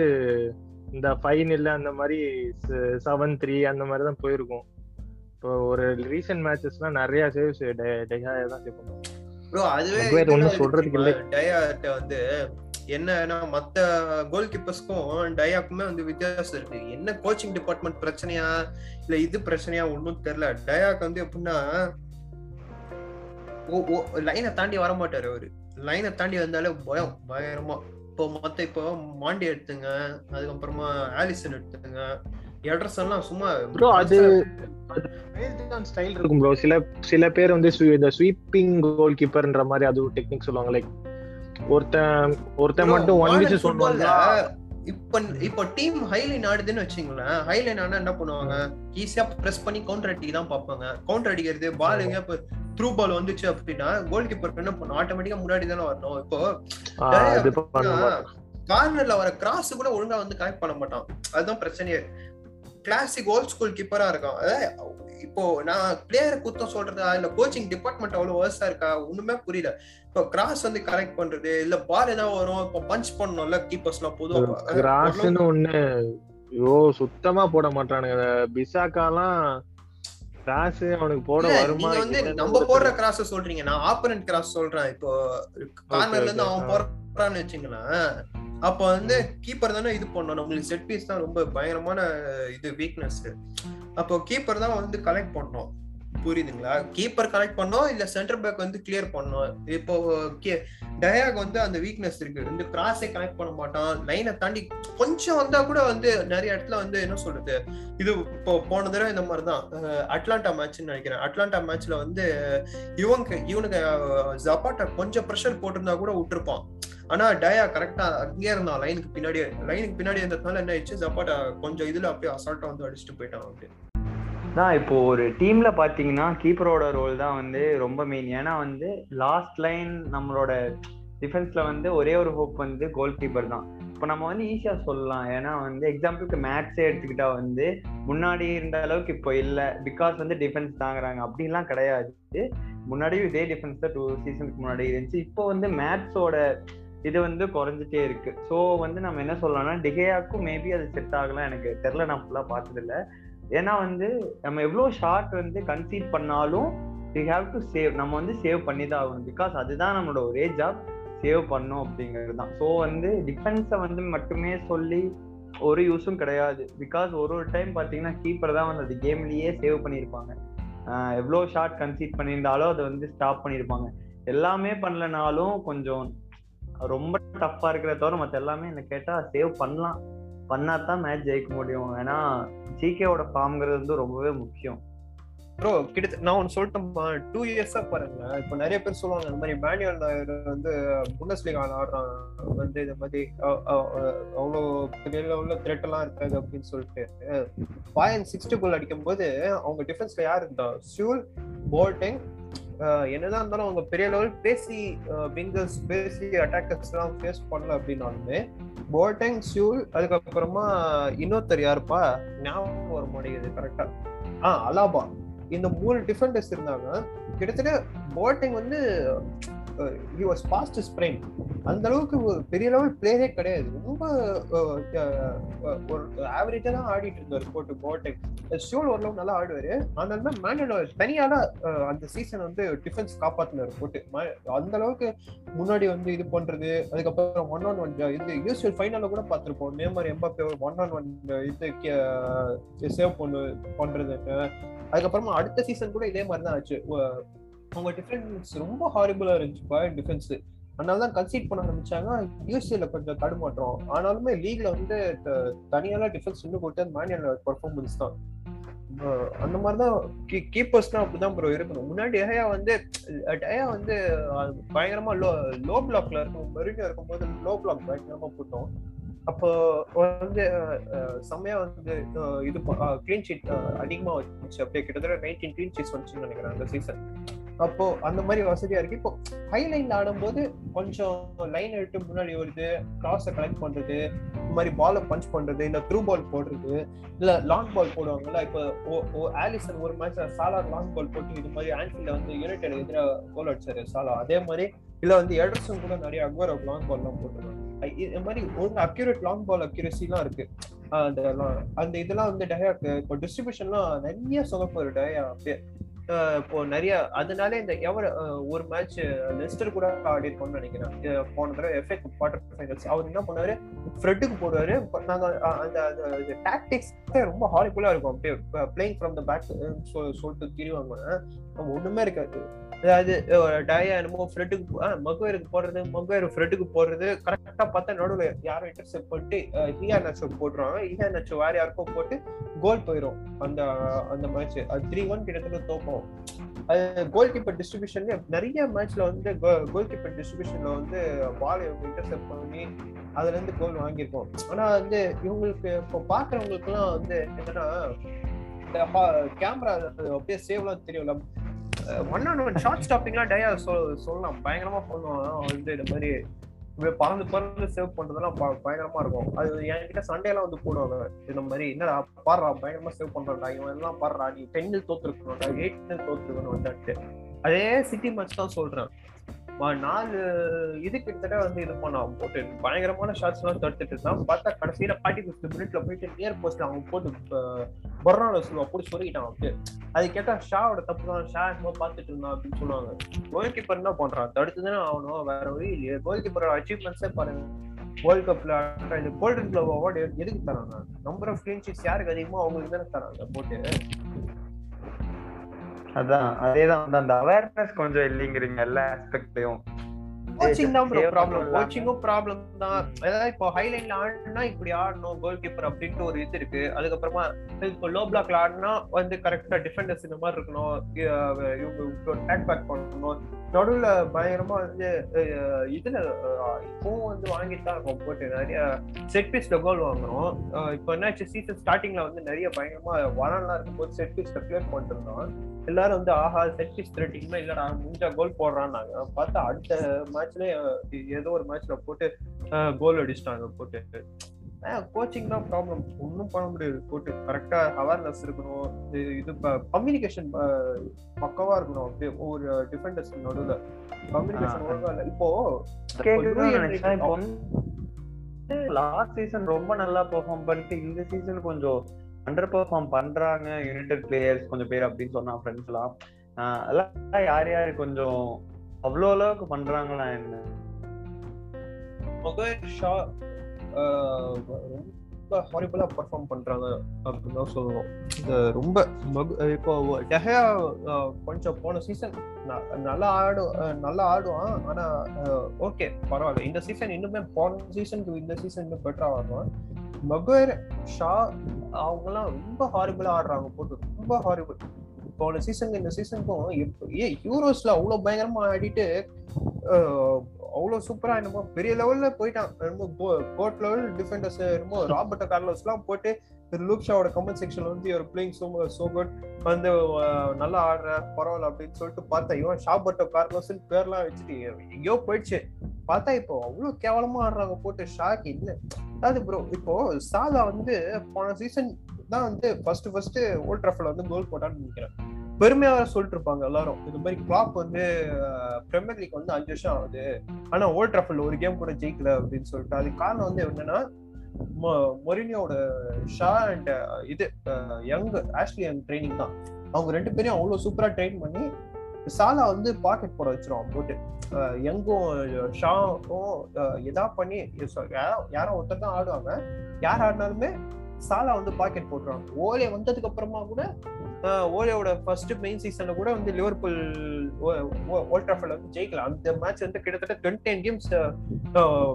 இந்த ஃபைனல் அந்த மாதிரி செவன் த்ரீ அந்த மாதிரி தான் போயிருக்கும். இப்போ ஒரு ரீசன்ட் மேட்சஸ்லாம் நிறைய சேவ்ஸ் டெஹாயா தான் சேவ் பண்ணுவான் ப்ரோ அதுவே இருக்கு சொல்றதுக்கு? இல்லை. டயாட்ட வந்து என்னன்னா மத்த கோல் கீப்பர்ஸ்க்கும் டயாக்குமே வந்து வித்தியாசம் இருக்கு. என்ன கோச்சிங் டிபார்ட்மெண்ட் பிரச்சனையா இல்ல இது பிரச்சனையா ஒன்றும் தெரியல. டயாக்கு வந்து எப்படின்னா லைனை தாண்டி வர மாட்டாரு அவரு. லைனை தாண்டி வந்தாலே பயம் பயங்கரமா. இப்போ மத்த இப்போ மாண்டி எடுத்துங்க அதுக்கப்புறமா ஆலிசன் எடுத்துங்க எடர்சன்லாம் சும்மா ப்ரோ அது ஸ்டைல் இருக்கும் ப்ரோ சில சில பேர் வந்து இந்த ஸ்வீப்பிங் கோல் கீப்பர்ன்ற மாதிரி அது ஒரு டெக்னிக் சொல்லுவாங்க லைக் ஒருத்தன் ஒருத்தன் மட்டும் ஒன் விச்சு சொன்னாங்க இப்ப இப்ப டீம் ஹைலைன் ஆடுதுன்னு வச்சுங்களேன் ஹைலைன் ஆனா என்ன பண்ணுவாங்க? ஈஸியா பிரஸ் பண்ணி கவுண்டர் அடிக்க தான் பார்ப்பாங்க. கவுண்டர் அடிக்கிறது பால் எங்க இப்ப த்ரூ பால் வந்துச்சு அப்படின்னா கோல் கீப்பர் என்ன பண்ணும்? ஆட்டோமேட்டிக்கா முன்னாடி தானே வரணும். இப்போ. கார்னர்ல வர கிராஸ் கூட ஒழுங்கா வந்து கனெக்ட் பண்ண மாட்டான். அதுதான் பிரச்சனையே. கிளாசிக் ஓல்ட் ஸ்கூல் கீப்பரா இருக்கான். இப்போ நான் பிளேயரை குத்தம் சொல்றதா இல்ல கோச்சிங் டிபார்ட்மெண்ட் அவ்வளவு வேர்ஸா இருக்கா ஒண்ணுமே புரியல. இப்போ கிராஸ் வந்து கனெக்ட் பண்றது இல்ல பால் ஏதாவது வரும் இப்போ பஞ்ச் பண்ணணும்ல கீப்பர்ஸ் எல்லாம் பொதுவா கிராஸ்னு ஒண்ணு ஐயோ சுத்தமா போட மாட்டானுங்க. பிசாக்காலாம் கிராஸ் அவனுக்கு போட வருமா வந்து நம்ம போடுற கிராஸ் சொல்றீங்க. நான் ஆப்பரண்ட் கிராஸ் சொல்றேன். இப்போ கார்னர்ல இருந்து. அவன் போறான்னு வச்சுங்களேன். அப்ப வந்து கீப்பர் தானே இது பண்ணணும். நம்மளுக்கு செட் பீஸ் தான் ரொம்ப பயங்கரமான இது வீக்னஸ் அப்போ கீப்பர் தான் வந்து கலெக்ட் பண்ணணும். புரியுதுங்களா? கீப்பர் கலெக்ட் பண்ணோம் இல்ல சென்டர் பேக் வந்து கிளியர் பண்ணோம் இப்போ டயாக் வந்து அந்த வீக்னஸ் இருக்கு. வந்து கிராஸே கனெக்ட் பண்ண மாட்டான். லைனை தாண்டி கொஞ்சம் வந்தா கூட வந்து நிறைய இடத்துல வந்து என்ன சொல்றது? இது இப்போ போன தடவை இந்த மாதிரி தான். அட்லாண்டா மேட்ச்னு நினைக்கிறேன். அட்லாண்டா மேட்ச்ல வந்து இவங்க இவனுக்கு ஜப்பாட்டா கொஞ்சம் ப்ரெஷர் போட்டிருந்தா கூட விட்டுருப்பான். ஆனா டயா கரெக்டா அங்கே இருந்தான். லைனுக்கு பின்னாடியே லைனுக்கு பின்னாடி இருந்ததுனால என்ன ஆயிடுச்சு? ஜப்பாட்டா கொஞ்சம் இதுல அப்படியே அசால்ட்டா வந்து அடிச்சுட்டு போயிட்டான் அப்படின்னு தான் இப்போ ஒரு டீம்ல பாத்தீங்கன்னா கீப்பரோட ரோல் தான் வந்து ரொம்ப மெயின் ஏன்னா வந்து லாஸ்ட் லைன் நம்மளோட டிஃபென்ஸ்ல வந்து ஒரே ஒரு ஹோப் வந்து கோல் கீப்பர் தான். இப்போ நம்ம வந்து ஈஸியா சொல்லலாம். ஏன்னா வந்து எக்ஸாம்பிளுக்கு மேட்ச்சே எடுத்துக்கிட்டா வந்து முன்னாடி இருந்த அளவுக்கு இப்போ இல்லை. பிகாஸ் வந்து டிஃபென்ஸ் தாங்குறாங்க. அப்படிலாம் கிடையாது. முன்னாடியும் இதே டிஃபென்ஸ் தான் டூ சீசனுக்கு முன்னாடி இருந்துச்சு. இப்போ வந்து மேட்ச்சோட இது வந்து குறைஞ்சிட்டே இருக்கு. ஸோ வந்து நம்ம என்ன சொல்லலாம்னா டிகேயாக்கும் மேபி அது செட் ஆகலாம். எனக்கு தெரில நான் ஃபுல்லாக பார்த்தது இல்ல ஏன்னா வந்து நம்ம எவ்வளோ ஷார்ட் வந்து கன்சீட் பண்ணாலும் வி ஹாவ் டு சேவ் நம்ம வந்து சேவ் பண்ணி தான் ஆகணும். பிகாஸ் அதுதான் நம்மளோட ஒரே ஜாப் சேவ் பண்ணும் அப்படிங்கிறது தான். ஸோ வந்து டிஃபென்ஸை வந்து மட்டுமே சொல்லி ஒரு யூஸும் கிடையாது. பிகாஸ் ஒரு ஒரு டைம் பார்த்தீங்கன்னா கீப்பர் தான் வந்து அது கேம்லேயே சேவ் பண்ணியிருப்பாங்க. எவ்வளோ ஷார்ட் கன்சீட் பண்ணியிருந்தாலும் அதை வந்து ஸ்டாப் பண்ணியிருப்பாங்க. எல்லாமே பண்ணலனாலும் கொஞ்சம் ரொம்ப டஃப்பா இருக்கிறத தவிர மற்ற எல்லாமே என்ன கேட்டா சேவ் பண்ணலாம். பண்ணா தான் மேட்ச் ஜெயிக்க முடியும். ஏன்னா ஜிகேவோட ஃபார்ம்ங்கிறது வந்து ரொம்பவே முக்கியம். ப்ரோ கிட்ட நான் ஒன்னு சொல்லிட்டேன் டூ இயர்ஸா பாருங்க. இப்போ நிறைய பேர் சொல்லுவாங்க இந்த மாதிரி மேனுவல் நாயர் வந்து புண்டஸ் லீக் ஆடுறான். வந்து இந்த மாதிரி அவ்வளோ பெரிய லெவல்ல த்ரெட் எல்லாம் இருக்காது அப்படின்னு சொல்லிட்டு. ஃபைவ் அண்ட் சிக்ஸ்டி கோல் அடிக்கும் போது அவங்க டிஃபென்ஸ்ல யார் இருந்தா? சியூல் போல்டிங் என்னதான் இருந்தாலும் அவங்க பெரிய லெவல் பேசி விங்கர்ஸ் பேசி அட்டாக்கர்ஸ் எல்லாம் ஃபேஸ் பண்ணல அப்படின்னாலுமே போல்டிங் சியூல் அதுக்கப்புறமா இன்னொருத்தர் யாருப்பா? ஞாபகம் வர மாட்டேங்குது கரெக்டா ஆ? அலாபா இந்த மூணு டிஃபெண்டர்ஸ் இருந்தாங்க. கிட்டத்தட்ட போட்டிங் வந்து ஹி வாஸ் ஃபாஸ்ட் ஸ்ப்ரெயின் அந்த அளவுக்கு பெரிய லெவல் பிளேயரே கிடையாது. ரொம்ப ஒரு ஆவரேஜா தான் ஆடிட்டு இருந்தாரு போட்டு போட்டிங் ஷோல் ஓரளவு நல்லா ஆடுவாரு. ஆனாலுமே மேனுவல் தனியால அந்த சீசன் வந்து டிஃபென்ஸ் காப்பாத்தினாரு போட்டு அந்த அளவுக்கு முன்னாடி வந்து இது பண்றது அதுக்கப்புறம் ஒன் ஆன் ஒன் இது யூஸ்வல் ஃபைனல்ல கூட பார்த்திருப்போம். Neymar Mbappe one on one இது சேவ் பண்ணு பண்றது. அதுக்கப்புறமா அடுத்த சீசன் கூட இதே மாதிரி தான் ஆச்சு. அவங்க டிஃபென்ஸ் ரொம்ப ஹாரிபிளா இருந்துச்சு பயன் டிஃபென்ஸ் அதனால தான் கன்சீட் பண்ண ஆரம்பிச்சாங்க. யூசிஎல்ல கொஞ்சம் தடுமாற்றம். ஆனாலுமே லீக்ல வந்து த- டிஃபென்ஸ் இன்னும் கொடுத்து மேனுவல் பர்ஃபார்மன்ஸ் தான். அந்த மாதிரி தான் கீப்பர்ஸ்லாம் அப்படிதான் ப்ரோ இருக்கணும். முன்னாடி டயா வந்து டயா வந்து பயங்கரமா லோ லோ பிளாக்ல இருக்கும். மெரினியோ இருக்கும்போது லோ பிளாக் பயங்கரமா போட்டோம். அப்போ வந்து செம்மையா வந்து இது கிளீன் ஷீட் அதிகமா வந்துச்சு. அப்படியே கிட்டத்தட்ட நைன்டீன் கிளீன் ஷீட்ஸ் வந்துச்சுன்னு நினைக்கிறேன் அந்த சீசன் அப்போ அந்த மாதிரி வசதியா இருக்கு. இப்போ ஹை லைன்ல ஆடும்போது கொஞ்சம் லைன் எடுத்து முன்னாடி வருது கிராஸை கலெக்ட் பண்றது இந்த மாதிரி பாலை பஞ்ச் பண்றது இல்ல த்ரூ பால் போடுறது இல்ல லாங் பால் போடுவாங்கல்ல இப்போ ஓ- ஓ ஆலிசன் ஒரு மேட்ச் சாலா லாங் பால் போட்டு இது மாதிரி ஆன்ஃபீல்ட்ல வந்து யுனைடெட் எதிராக கோல் அடிச்சாரு சாலா. அதே மாதிரி இல்ல வந்து எடர்சன் கூட நிறைய அக்வரோ லாங் பால் எல்லாம் போட்டுருவாங்க இது மாதிரி ஒரு அக்யூரேட் லாங் பால் அக்யூரஸிலாம் இருக்கு. அந்த அந்த இதெல்லாம் வந்து டயாக்கு இப்போ டிஸ்ட்ரிபியூஷன்லாம் நிறைய சொதப்பாரு டயா அப்படியே. இப்போ நிறைய அதனால இந்த எவர் ஒரு மேட்ச் லெஸ்டர் கூட ஆடி இருக்கோம்னு நினைக்கிறேன் போன தடவை எஃப்ஏ குவார்டர் ஃபைனல்ஸ் அவர் என்ன பண்ணுவாரு ஃப்ரெட்டுக்கு போடுவாரு. நாங்க அந்த டாக்டிக்ஸ் ரொம்ப ஹாலிஃபுல்லா இருக்கும். அப்படியே பிளேயிங் ஃப்ரம் த பேக் சொல்லிட்டு திரிவாங்க. ஒண்ணுமே இருக்காது. அதாவது டயா என்னமோ ஃப்ரெட்டுக்கு மகுவேருக்கு போடுறது மகுவேர் ஃப்ரெட்டுக்கு போடுறது கரெக்டா பார்த்தா நடுவில் யாரும் இன்டர்செப்ட் பண்ணிட்டு ஹியா நச்சோ போட்டுருவாங்க ஹியா நச்சோ வேற யாருக்கோ போட்டு கோல் போயிடும் அந்த அந்த மேட்ச் அது த்ரீ ஒன் கிட்டத்தட்ட தோப்போம் அது கோல் கீப்பர் டிஸ்ட்ரிபியூஷன்ல நிறைய மேட்ச்ல வந்து கோல் கீப்பர் டிஸ்ட்ரிபியூஷன்ல வந்து பால் இன்டர்செப்ட் பண்ணி அதுல இருந்து கோல் வாங்கியிருக்கோம். ஆனா வந்து இவங்களுக்கு இப்போ பாக்குறவங்களுக்கு எல்லாம் வந்து என்னன்னா கேமரா அப்படியே சேவ்லாம் தெரியும்ல. ஒன் ஆன் ஒன் ஷார்ட் ஸ்டாப்பிங்லாம் டயா சொல்லலாம். பயங்கரமா பண்ணுவான் வந்து இந்த மாதிரி பறந்து பறந்து சேவ் பண்றதெல்லாம் ப- பயங்கரமா இருக்கும். அது என்கிட்ட சண்டே எல்லாம் வந்து போடுவாங்க. இந்த மாதிரி என்னடா பாடுறா பயங்கரமா சேவ் பண்றான்டா. இவன் எல்லாம் பாடுறா நீ டென்னில் தோத்துருக்கணும்டா. எயிட் தோத்துருக்கணும். அதே சிட்டி மேட்ச் தான் சொல்றேன். நாலு இது கிட்டத்தட்ட வந்து இது பண்ணான் போட்டு பயங்கரமான ஷார்ட்ஸ் எல்லாம் தடுத்துட்டு இருந்தான் பார்த்தா கடைசியில ஃபார்ட்டி ஃபிஃப்த் மினிட்ல போயிட்டு நியர் போஸ்ட்ல அவங்க போட்டு பொர்னால சொல்லுவா போட்டு சொல்லிக்கிட்டான் அவனுக்கு அது கேட்டா ஷாவோட தப்பு தான். ஷா என்னமோ பார்த்துட்டு இருந்தான் அப்படின்னு சொல்லுவாங்க. கோல் கீப்பர் என்ன பண்றான்? தடுத்துதானே ஆகணும். வேற வழி இல்லையே. கோல் கீப்பரோட அச்சீவ்மெண்ட்ஸே பாருங்க. வேர்ல்ட் கப்ல இந்த கோல்டன் கிளப் அவார்டு எதுக்கு தராங்க? நம்பர் ஆஃப் கிளீன் ஷீட்ஸ் யாருக்கு அதிகமோ அவங்களுக்கு தானே தராங்க போட்டு. அதான் அதேதான் வந்து அந்த அவேர்னஸ் கொஞ்சம் இல்லைங்கிறீங்க எல்லா ஆஸ்பெக்ட்லயும் கோச்சிங் தான் ப்ரோ ப்ராப்ளம். கோச்சிங்கும் ப்ராப்ளம் தான். அதாவது இப்போ ஹைலைன்ல ஆடினா இப்படி ஆடணும் கோல் கீப்பர் அப்படின்ட்டு ஒரு இது இருக்கு. அதுக்கப்புறமா இப்போ லோ பிளாக்ல ஆடினா வந்து கரெக்டா டிஃபெண்டர்ஸ் இந்த மாதிரி இருக்கணும். இவங்க டேக் பேக் பண்ணணும். நடுவுல பயங்கரமா வந்து இதுல இப்பவும் வந்து வாங்கிட்டு தான் இருக்கோம் போட்டு. நிறைய செட் பீஸ்ல கோல் வாங்குறோம். இப்போ என்னாச்சு சீசன் ஸ்டார்டிங்ல வந்து நிறைய பயங்கரமா வரான்லாம் இருக்கும்போது செட் பீஸ்ல பிளேட் பண்ணிருந்தோம் எல்லாரும் வந்து ஆஹா செட் பீஸ் த்ரெட்டிங்னா இல்லடா முடிஞ்சா கோல் போடுறான்னாங்க. பார்த்தா அடுத்த மேட்ச்ல ஏதோ ஒரு மேட்ச்ல போட்டு கோல் அடிச்சிட்டாங்க போட்டு. கோச்சிங் தான் ப்ராப்ளம் ஒன்றும் பண்ண முடியாது போட்டு. கரெக்டா அவேர்னஸ் இருக்கணும். இது இது கம்யூனிகேஷன் பக்கவா இருக்கணும். அப்படியே ஒரு டிஃபெண்டர்ஸ் நடுவில். கம்யூனிகேஷன் இப்போ லாஸ்ட் சீசன் ரொம்ப நல்லா பெர்ஃபார்ம் பண்ணிட்டு இந்த சீசன் கொஞ்சம் அண்டர் பெர்ஃபார்ம் பண்றாங்க யுனைடெட் பிளேயர்ஸ் கொஞ்சம் பேர் அப்படின்னு சொன்னா ஃப்ரெண்ட்ஸ் எல்லாம். அதெல்லாம் யார் யார் கொஞ்சம் அவ்வளோ அளவுக்கு பண்றாங்களா என்ன? மொகைர் ஷா ரொம்ப ஹாரிபிளா பெர்ஃபார்ம் பண்றாங்க அப்படின்னு தான் சொல்லணும். இது ரொம்ப மகு இப்போ டெஹயா கொஞ்சம் போன சீசன் நல்லா ஆடு நல்லா ஆடுவான் ஆனா ஓகே பரவாயில்ல. இந்த சீசன் இன்னுமே போன சீசனுக்கு இந்த சீசன் இன்னும் பெட்டரா ஆடுவான். மகுவேர் ஷா அவங்கெல்லாம் ரொம்ப ஹாரிபிளா ஆடுறாங்க போட்டு. ரொம்ப ஹாரிபிள் போன சீசனுக்கு இந்த சீசனுக்கும் ஏ யூரோஸ்ல அவ்வளவு பயங்கரமா ஆடிட்டு ஆஹ் அவ்வளவு சூப்பரா என்னமோ பெரிய லெவல்ல போயிட்டான். ரொம்ப கோட் லெவல் டிஃபெண்டர்ஸ் என்னமோ ராபர்ட் கார்லோஸ் எல்லாம் போட்டு லூக்ஷாவோட கமெண்ட் செக்ஷன்ல வந்து இவர் பிளேயிங் சோ சோ குட் வந்து நல்லா ஆடுற பரவாயில்ல அப்படின்னு சொல்லிட்டு பார்த்தா இவன் ஷாபர்ட்டோ கார்லோஸ் பேர்லாம் வச்சுட்டு எங்கேயோ போயிடுச்சு. பார்த்தா இப்போ அவ்வளவு கேவலமா ஆடுறாங்க போட்டு ஷாக் இல்ல அதாவது ப்ரோ இப்போ சாலா வந்து போன சீசன் தான் வந்து ஃபர்ஸ்ட் ஃபர்ஸ்ட் ஓல்ட் ட்ரஃபில் வந்து கோல் போட்டான்னு நினைக்கிறேன். பெருமையாக வேற சொல்லிட்டு இருப்பாங்க எல்லாரும். இது மாதிரி கிளாப் வந்து பிரீமியர் லீக் வந்து அஞ்சு வருஷம் ஆகுது. ஆனா ஓல்ட் ட்ரஃபில் ஒரு கேம் கூட ஜெயிக்கல அப்படின்னு சொல்லிட்டு அதுக்கு காரணம் வந்து என்னன்னா மொ- மொரினியோட ஷா அண்ட் இது யங் ஆஷ்லி யங் ட்ரைனிங் தான். அவங்க ரெண்டு பேரையும் அவ்வளோ சூப்பராக ட்ரெயின் பண்ணி சாலா வந்து பாக்கெட் போட வச்சிரும் போட்டு. எங்கும் யங்கும் ஷாவும் எதா பண்ணி யாரோ ஒருத்தர் தான் ஆடுவாங்க. யார் ஆடினாலுமே சாலா வந்து பாக்கெட் போட்டுருவாங்க. ஓலே வந்ததுக்கு அப்புறமா கூட ஆஹ் ஃபர்ஸ்ட் மெயின் சீசன்ல கூட வந்து லிவர்பூல் ஓல்ட்ராஃபர்ல வந்து ஜெயிக்கலாம் அந்த மேட்ச் வந்து கிட்டத்தட்ட டுவெண்ட்டி நைன் கேம்ஸ்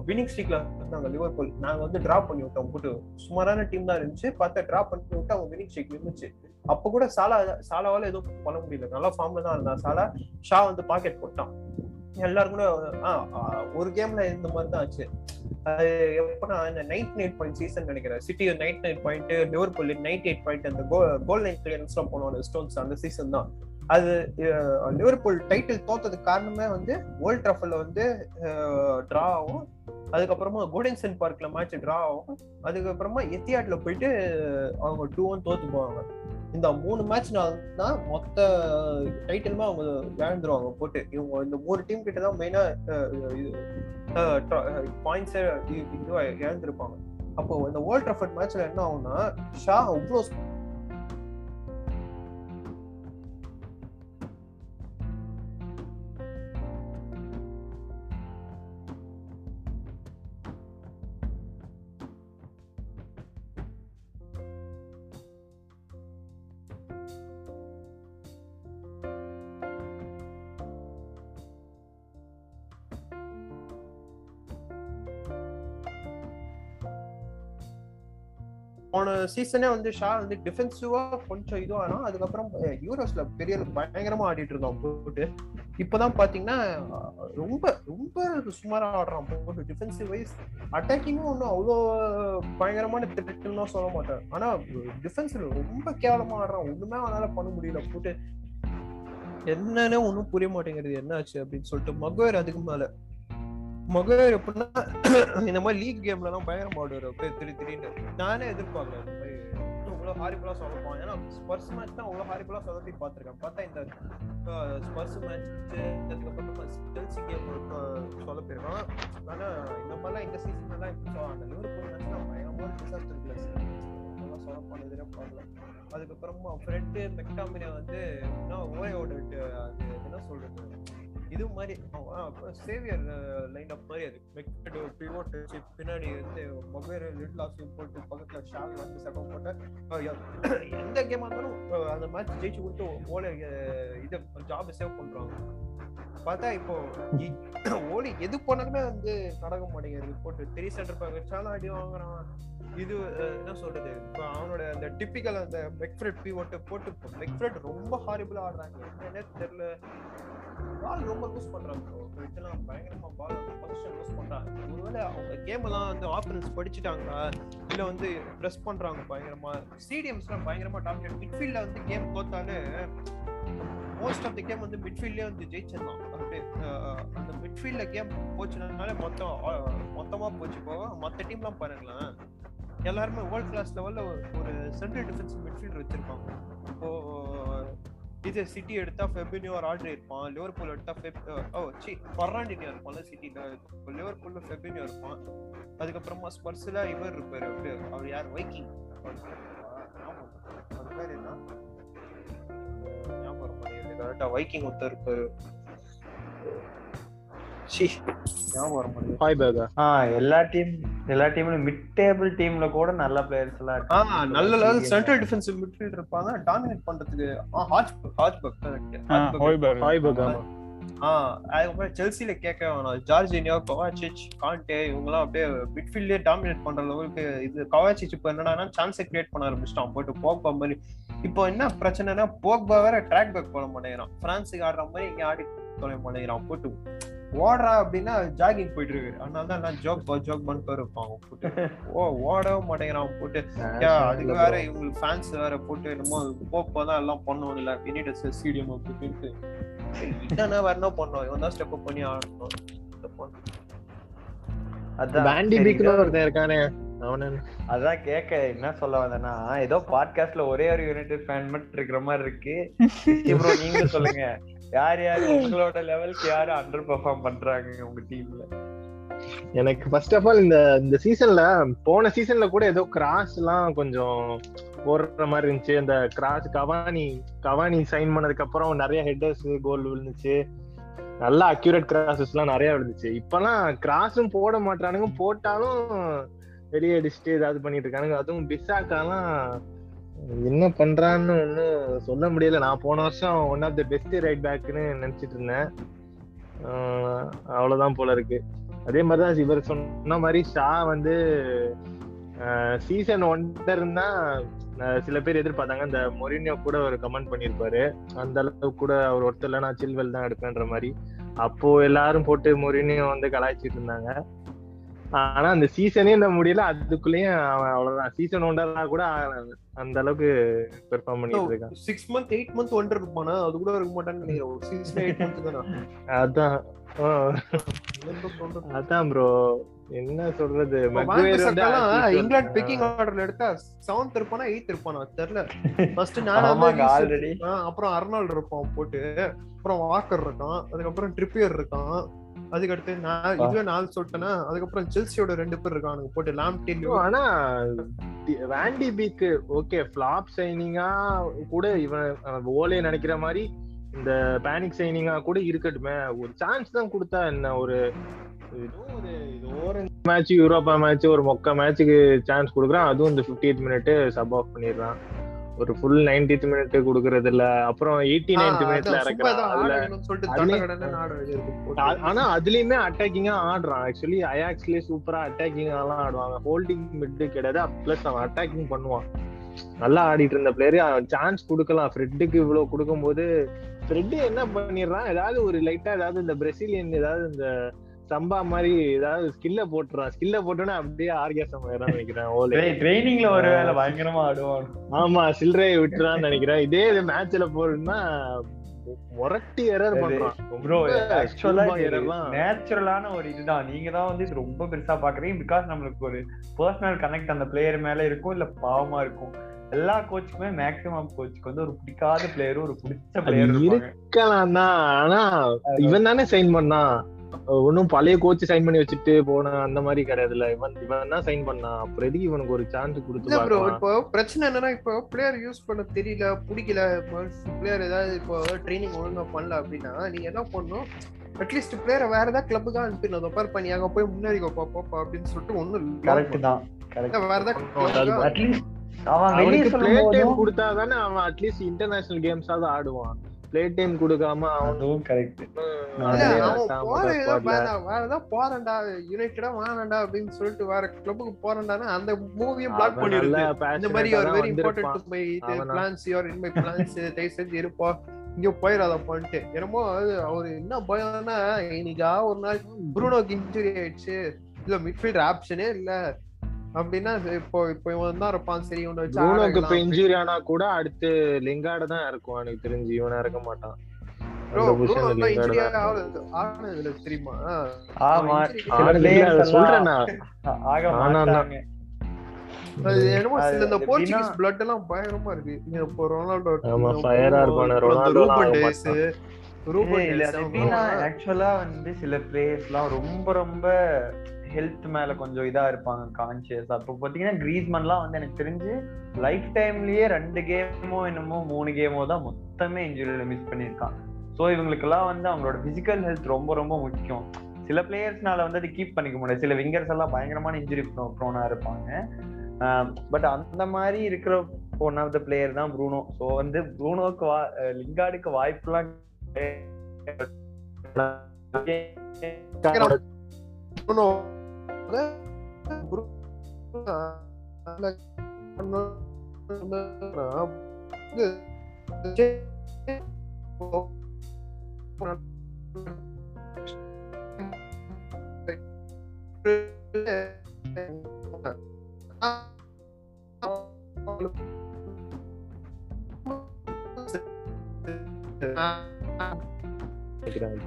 வினிங் ஸ்ட்ரீக்ல இருந்தாங்க லிவர்பூல் நாங்க வந்து டிரா பண்ணி விட்டோம். போட்டு சுமாரான டீம் தான் இருந்துச்சு. பார்த்தா டிரா பண்ணி விட்டு அவங்க வினிங் ஸ்ட்ரீக் இருந்துச்சு அப்ப கூட சாலா சாலாவால எதுவும் பண்ண முடியல. நல்லா ஃபார்ம்ல தான் இருந்தா சாலா. ஷா வந்து பாக்கெட் போட்டான். எல்லாரும் கூட ஒரு கேம்ல இந்த மாதிரி தான் ஆச்சு. அது எப்பனா இந்த நைட் நைட் பாயிண்ட் சீசன் நினைக்கிறேன். City ninety nine point Liverpool ninety eight point அந்த கோல் நைட் கிளியரன்ஸ் எல்லாம் போனோம் ஸ்டோன்ஸ் அந்த சீசன் தான். அது லிவர்பூல் டைட்டில் தோத்ததுக்கு காரணமே வந்து ஓல்ட் ட்ரஃபில் வந்து ட்ரா ஆகும். அதுக்கப்புறமா கோடன்சன் பார்க்ல மேட்ச் ட்ரா ஆகும். அதுக்கப்புறமா எத்தியாட்ல போயிட்டு அவங்க டூ ஒன் தோத்து போவாங்க இந்த மூணு மேட்ச்னால தான் மொத்த டைட்டிலுமே அவங்க இழந்துருவாங்க போட்டு. இவங்க இந்த மூணு டீம் கிட்ட தான் மெயினா பாயிண்ட்ஸ் இதுவா இழந்திருப்பாங்க. அப்போ இந்த வேர்ல்ட் ட்ரஃபர்ட் மேட்ச்ல என்ன ஆகும்னா ஷா அவ்வளோ சீசனே வந்து ஷா வந்து டிஃபென்சிவா கொஞ்சம் இதுவானா அதுக்கப்புறம் யூரோஸ்ல பெரிய பயங்கரமா ஆடிட்டு இருக்கான் போட்டு. இப்பதான் பாத்தீங்கன்னா ரொம்ப ரொம்ப சுமாரா ஆடுறான் போட்டு. டிஃபென்சிவ் வைஸ் அட்டாக்கிங்கும் ஒன்றும் அவ்வளோ பயங்கரமான திட்டம்லாம் சொல்ல மாட்டேன். ஆனா டிஃபென்ஸ்ல ரொம்ப கேவலமா ஆடுறான். ஒண்ணுமே அவனால பண்ண முடியல. போட்டு என்னன்னு ஒன்றும் புரிய மாட்டேங்கிறது என்ன ஆச்சு அப்படின்னு சொல்லிட்டு மகுவேர் அதுக்கு மேல. மகுவேர் எப்படின்னா இந்த மாதிரி லீக் கேம்ல எல்லாம் பயங்கரமா ஆடுவார் அப்படியே திரு திடீர்னு. நானே எதிர்பார்க்கல இந்த மாதிரி இவ்வளோ ஹாரிபிளா சொல்லப்பான் ஏன்னா ஸ்பர்ஸ் மேட்ச் தான் அவ்வளோ ஹாரிபிளா சொல்லி பார்த்துருக்கேன். பார்த்தா இந்த ஸ்பர்ஸ் மேட்ச் அதுக்கப்புறம் செல்சி கேம் சொல்ல போயிருக்கான் ஆனால் இந்த மாதிரிலாம் இந்த சீசன் எல்லாம் இப்படி சொல்ல அந்த லிவர்பூல் மேட்ச் தான் பயங்கரமான டிசாஸ்டர் பிளஸ் அதெல்லாம் சொல்ல போன எதிரே பார்க்கல அதுக்கப்புறமா ஃப்ரெண்டு மெக்டாமினா வந்து ஓயோட அது என்ன சொல்றது? இது மாதிரி சேவியர் லைன் அப் மாதிரி அது. மெக்கட் பிவோட் பின்னாடி வந்து மொபைல் லிட்டில் ஆஃப் போட்டு பக்கத்தில் ஷாக் வந்து செகம் போட்டு எந்த கேமா இருந்தாலும் அந்த மேட்ச் ஜெயிச்சு கொடுத்து ஓலை இது ஜாப் சேவ் பண்ணுறாங்க பார்த்தா இப்போ ஓலி எது போனாலுமே வந்து நடக்க மாட்டேங்குது. போட்டு த்ரீ சென்டர் பேக் வச்சாலும் அடி வாங்குறான். இது என்ன சொல்றது? இப்போ அவனோட அந்த டிப்பிக்கல் அந்த மெக்ஃப்ரெட் பிவோட்டு போட்டு மெக்ஃப்ரெட் ரொம்ப ஹாரிபிளா ஆடுறாங்க. என்னன்னே தெரியல. பால் ரொம்ப லூஸ் பண்றாங்க இதெல்லாம் பயங்கரமா பால் பொசிஷன் லூஸ் பண்றாங்க. ஒருவேளை அவங்க கேம் எல்லாம் வந்து ஆஃபரன்ஸ் படிச்சுட்டாங்களா? இல்ல வந்து ப்ரெஸ் பண்றாங்க பயங்கரமா? ஸ்டேடியம்ஸ்லாம் பயங்கரமா டாமினேட் மிட்ஃபீல்ட்ல வந்து கேம் தோத்தாலே மோஸ்ட் ஆஃப் தி கேம் வந்து மிட்ஃபீல்ட்லயே வந்து ஜெயிச்சிடலாம். அப்படியே அந்த மிட்ஃபீல்ட்ல கேம் போச்சுனால மொத்தம் மொத்தமா போச்சு போக மத்த டீம்லாம் பாருங்களேன். எல்லாருமே வேர்ல்ட் கிளாஸ் லெவல்ல ஒரு சென்ட்ரல் டிஃபென்ஸ் மிட்ஃபீல்டர் வச்சிருப்பாங்க. இப்போ இது சிட்டி எடுத்தா ஃபெபினியோ ஆர்டர் இருப்பான். லிவர்பூல் எடுத்தா ஃபெப் ஓ சி பர்ராண்டினியோ இருப்பான்ல சிட்டில லிவர்பூல்ல ஃபெபினியோ இருப்பான். அதுக்கப்புறமா ஸ்பர்ஸ்ல இவர் இருப்பாரு. அவரு அவர் யார்? வைக்கிங் அது பேர் என்ன? ஞாபகம் வைக்கிங் ஒருத்தர் இருப்பாரு. எல்லா டீம் எல்லா டீம்ல மிட் டேபிள் டீம்ல கூட நல்ல பிளேயர்ஸ் எல்லாம். நல்ல லெவல் சென்ட்ரல் டிஃபென்சிவ் மிட்ஃபீல்டர் இருப்பாங்க. டாமினேட் பண்றதுக்கு ஆ ஹாஜ்பர்க் ஹாஜ்பர்க் கரெக்ட் அதுக்கப்புறம் செல்சில கேட்க வேணாம். ஜார்ஜினியோ கவாச்சிச் கான்டே இவங்கலாம் அப்படியே மிட்ஃபீல்ட்லயே டாமினேட் பண்ற லெவலுக்கு இது கவாச்சிச் இப்போ என்னன்னா சான்ஸை கிரியேட் பண்ண ஆரம்பிச்சிட்டான். போட்டு போக்பா மாதிரி. இப்போ என்ன பிரச்சனைனா போக்பா வேற ட்ராக் பேக் போட மாட்டேங்கிறான். பிரான்ஸுக்கு ஆடுற மாதிரி இங்க ஆடி தொலை மாட்டேங்கிறான். போட்டு ஓடுறா அப்படின்னா ஜாகிங் போயிட்டு இருக்கு அதனால தான் நான் ஜோக் ஜோக் பண்ணிட்டு இருப்பாங்க போட்டு. ஓ ஓடவும் மாட்டேங்கிறான் போட்டு. யா அதுக்கு வேற இவங்களுக்கு ஃபேன்ஸ் வேற போட்டு என்னமோ போப்போ தான் எல்லாம் பண்ணுவோம் இல்ல பினிட் ஸ்டேடியம் அப்படின்ட்டு என்னன்னா வேற என்ன பண்ணுவோம் இவன் தான் ஸ்டெப் பண்ணி ஆடணும். அதான் கேட்க என்ன சொல்ல வந்தேன்னா ஏதோ பாட்காஸ்ட்ல ஒரே ஒரு யுனைடெட் ஃபேன் மட்டும் இருக்கிற மாதிரி இருக்கு. ப்ரோ நீங்க சொல்லுங்க. யார் யார் உங்களோட லெவலுக்கு யார் அண்டர் பெர்ஃபார்ம் பண்றாங்க உங்க டீம்ல எனக்கு ஃபர்ஸ்ட் ஆஃப் ஆல் இந்த இந்த சீசன்ல போன சீசன்ல கூட ஏதோ கிராஸ் எல்லாம் கொஞ்சம் போடுற மாதிரி இருந்துச்சு. அந்த கிராஸ் கவானி கவானி சைன் பண்ணதுக்கு அப்புறம் நிறைய ஹெட்டர்ஸ் கோல் விழுந்துச்சு. நல்லா அக்யூரேட் கிராசஸ் எல்லாம் நிறைய விழுந்துச்சு. இப்பெல்லாம் கிராஸும் போட மாட்டானுங்க போட்டாலும் வெளியே அடிச்சுட்டு ஏதாவது பண்ணிட்டு இருக்கானுங்க. அதுவும் பிசாக்காலாம் என்ன பண்றான்னு ஒன்னும் சொல்ல முடியல. நான் போன வருஷம் one of the best right பேக்னு நினைச்சிட்டு இருந்தேன். அவ்வளோதான் அவ்வளவுதான் போல இருக்கு. அதே மாதிரிதான் இவர் சொன்ன மாதிரி ஷா வந்து சீசன் ஒன்டர் சில பேர் எதிர்பார்த்தாங்க. இந்த மொரினியோ கூட ஒரு கமெண்ட் பண்ணியிருப்பாரு. அந்த அளவுக்கு கூட அவர் ஒருத்தர் நான் சில்வெல் தான் எடுப்பேன்ற மாதிரி. அப்போ எல்லாரும் போட்டு மொரினியோ வந்து கலாய்ச்சிட்டு இருந்தாங்க. ஆனா அந்த சீசனே இந்த முடியல அதுக்குள்ளேயும் அவன் அவ்வளவுதான். சீசன் ஒன்றா கூட அந்த அளவுக்கு பெர்ஃபார்ம் பண்ணிட்டு இருக்கான். சிக்ஸ் மந்த் எயிட் மந்த் ஒன்றரை இருப்பானா. அது கூட இருக்க மாட்டான்னு நினைக்கிறேன். ஒரு சிக்ஸ் எயிட் மந்த் தானே. அதான். ஆ, என்ன சொல்றது? அதான் ப்ரோ என்ன சொல்றது இங்கிலாந்து பிக்கிங் ஆர்டர்ல எடுத்தா செவன்த் இருப்பானா எயித் இருப்பானா? தெரியல. ஃபர்ஸ்ட் நானா ஆல்ரெடி அப்புறம் அர்னால்டு இருப்பான் போட்டு. அப்புறம் வாக்கர் இருக்கான். அதுக்கப்புறம் ட்ரிப்பியர் இருக்கான். அதுக்கடுத்து நான் இதுவே நாலு சொல்லிட்டேன்னா அதுக்கப்புறம் செல்சியோட ரெண்டு பேர் இருக்கானுங்க போட்டு லாம் டெல்லி ஆனா வேண்டி பீக் ஓகே ஃபிளாப் சைனிங்கா கூட இவன் ஓலே நினைக்கிற மாதிரி இந்த பேனிக் சைனிங்கா கூட இருக்கட்டுமே ஒரு சான்ஸ் தான் கொடுத்தா என்ன ஒரு ஒரு மேட்ச் யூரோப்பா மேட்ச் ஒரு மொக்க மேட்ச்சுக்கு சான்ஸ் கொடுக்குறான் அதுவும் இந்த 58th மினிட் சப் ஆஃப் பண்ணிடுறான். ஒரு ஃபுல் 90th மினிட் கொடுக்கறது இல்ல அப்புறம் எயிட்டி நைன்த் மினிட்ல இறக்குறான் ஆனா அதுலயுமே அட்டாக்கிங்கா ஆடுறான் ஆக்சுவலி அயாக்ஸ்லயே சூப்பரா அட்டாக்கிங் எல்லாம் ஆடுவாங்க. ஹோல்டிங் மிட் கிடையாது. பிளஸ் அவன் அட்டாக்கிங் பண்ணுவான். நல்லா ஆடிட்டு இருந்த பிளேயர் சான்ஸ் கொடுக்கலாம். ஃப்ரெட்டுக்கு இவ்வளவு கொடுக்கும்போது ஃப்ரெட் என்ன பண்ணிடுறான்? ஏதாவது ஒரு லைட்டா ஏதாவது இந்த பிரசிலியன் ஏதாவது இந்த சம்பா மாதிரி ஏதாவது ஸ்கில்ல போட்டுறான் ஸ்கில்ல போட்டோன்னா அப்படியே ஆர்கேசம் நினைக்கிறேன் ஓலே. ட்ரைனிங்ல ஒரு வேலை பயங்கரமா ஆடுவான். ஆமா சில்லறையை விட்டுறான்னு நினைக்கிறேன். இதே இது மேட்ச்ல போறதுன்னா முரட்டி எரர் பண்றான். ப்ரோ ஆக்சுவலா. நேச்சுரலான ஒரு இதுதான். நீங்க தான் வந்து இது ரொம்ப பெருசா பாக்குறீங்க. பிகாஸ் நம்மளுக்கு ஒரு பர்சனல் கனெக்ட் அந்த பிளேயர் மேல இருக்கும் இல்ல பாவமா இருக்கும். எல்லா கோச்சுக்குமே மேக்ஸிமம் கோச்சுக்கு வந்து ஒரு பிடிக்காத பிளேயர் ஒரு பிடிச்ச பிளேயர் இருக்கலாம் தான். ஆனா இவன் தானே சைன் பண்ணான். ஒன்னும் பழைய கோச் சைன் பண்ணி வச்சுட்டு போன அந்த மாதிரி கிடையாதுல்ல. இவன் இவன் தான் சைன் பண்ணான் அப்புறம் எதுக்கு இவனுக்கு ஒரு சான்ஸ் கொடுத்து இல்ல ப்ரோ இப்போ பிரச்சனை என்னன்னா இப்போ பிளேயர் யூஸ் பண்ண தெரியல பிடிக்கல பிளேயர் ஏதாவது இப்போ ட்ரைனிங் ஒழுங்கா பண்ணல அப்படின்னா நீங்க என்ன பண்ணணும்? அட்லீஸ்ட் பிளேயரை வேற ஏதாவது கிளப்புக்கு அனுப்பிடணும் அதை பாரு பண்ணி அங்க போய் முன்னேறி பாப்பா அப்படின்னு சொல்லிட்டு ஒண்ணும் கரெக்ட் தான். கரெக்ட் வேற ஏதாவது அட்லீஸ்ட் அவன் வெளியே அவனுக்கு பிளே டைம் சொல்லும் கொடுத்தா தானே அவன் அட்லீஸ்ட் இன்டர்நேஷனல் கேம்ஸாவது ஆடுவான். பிளே டைம் கொடுக்காம அவன் அதுவும் கரெக்ட் இல்ல, அதே அவன் தான் போற முதல் ஏதோ squadல. வேணாம், வேற ஏதாவது போறேன்டா யுனைடெடா வேணாண்டா அப்படின்னு சொல்லிட்டு வேற கிளப்புக்கு போறேன்டானா அந்த மூவியை பிளாக் பண்ணிடுது. இந்த மாதிரி ஒரு very. Important my plans your in my plans தயவு செஞ்சு இருப்பா. இங்க போயிடாத பண்ணிட்டு என்னமோ அவரு என்ன பயம்னா இன்னைக்கா ஒரு நாள் புருனோக்கு இன்ஜுரி ஆயிடுச்சு. இல்ல மிட்ஃபீல்டர் ஆப்ஷனே இல்ல. அப்படின்னா இப்போ இப்போ இவன் தான் இருப்பான். சரி இவனை வச்சு ஆட ப்ரூனோக்கு இப்ப இன்ஜுரி ஆனா கூட அடுத்து லிங்கார்டு தான் இருக்கும். எனக்கு தெரிஞ்சு இவனை இறக்க மாட்டான். என்னமோ சில இந்த போர்ச்சுகீஸ் பிளட் எல்லாம் பயங்கரமா இருக்கு. இப்போ ரொனால்டோ ஆமா, இருப்பானு. ரொனால்டோ ரூபன் ஆக்சுவலா வந்து சில பிளேயர்ஸ்லாம் ரொம்ப ரொம்ப ஹெல்த் மேல கொஞ்சம் இதா இருப்பாங்க கான்சியஸ் அப்போ பாத்தீங்கன்னா கிரீஸ்மன்லாம் வந்து எனக்கு தெரிஞ்சு லைஃப் டைம்லயே ரெண்டு கேமோ என்னமோ மூணு கேமோ தான் மொத்தமே இன்ஜுரியில மிஸ் பண்ணியிருக்கான். ஸோ இவங்களுக்கெல்லாம் வந்து அவங்களோட பிசிக்கல் ஹெல்த் ரொம்ப ரொம்ப முக்கியம். சில பிளேயர்ஸ்னால வந்து அது கீப் பண்ணிக்க முடியாது. சில விங்கர்ஸ் எல்லாம் பயங்கரமான இன்ஜுரி ப்ரோனா இருப்பாங்க. பட் அந்த மாதிரி இருக்கிற ஒன் ஆஃப் த பிளேயர் தான் ப்ரூனோ ஸோ வந்து ப்ரூனோக்கு வா லிங்கார்டுக்கு வாய்ப்புலாம் ப்ரூனோ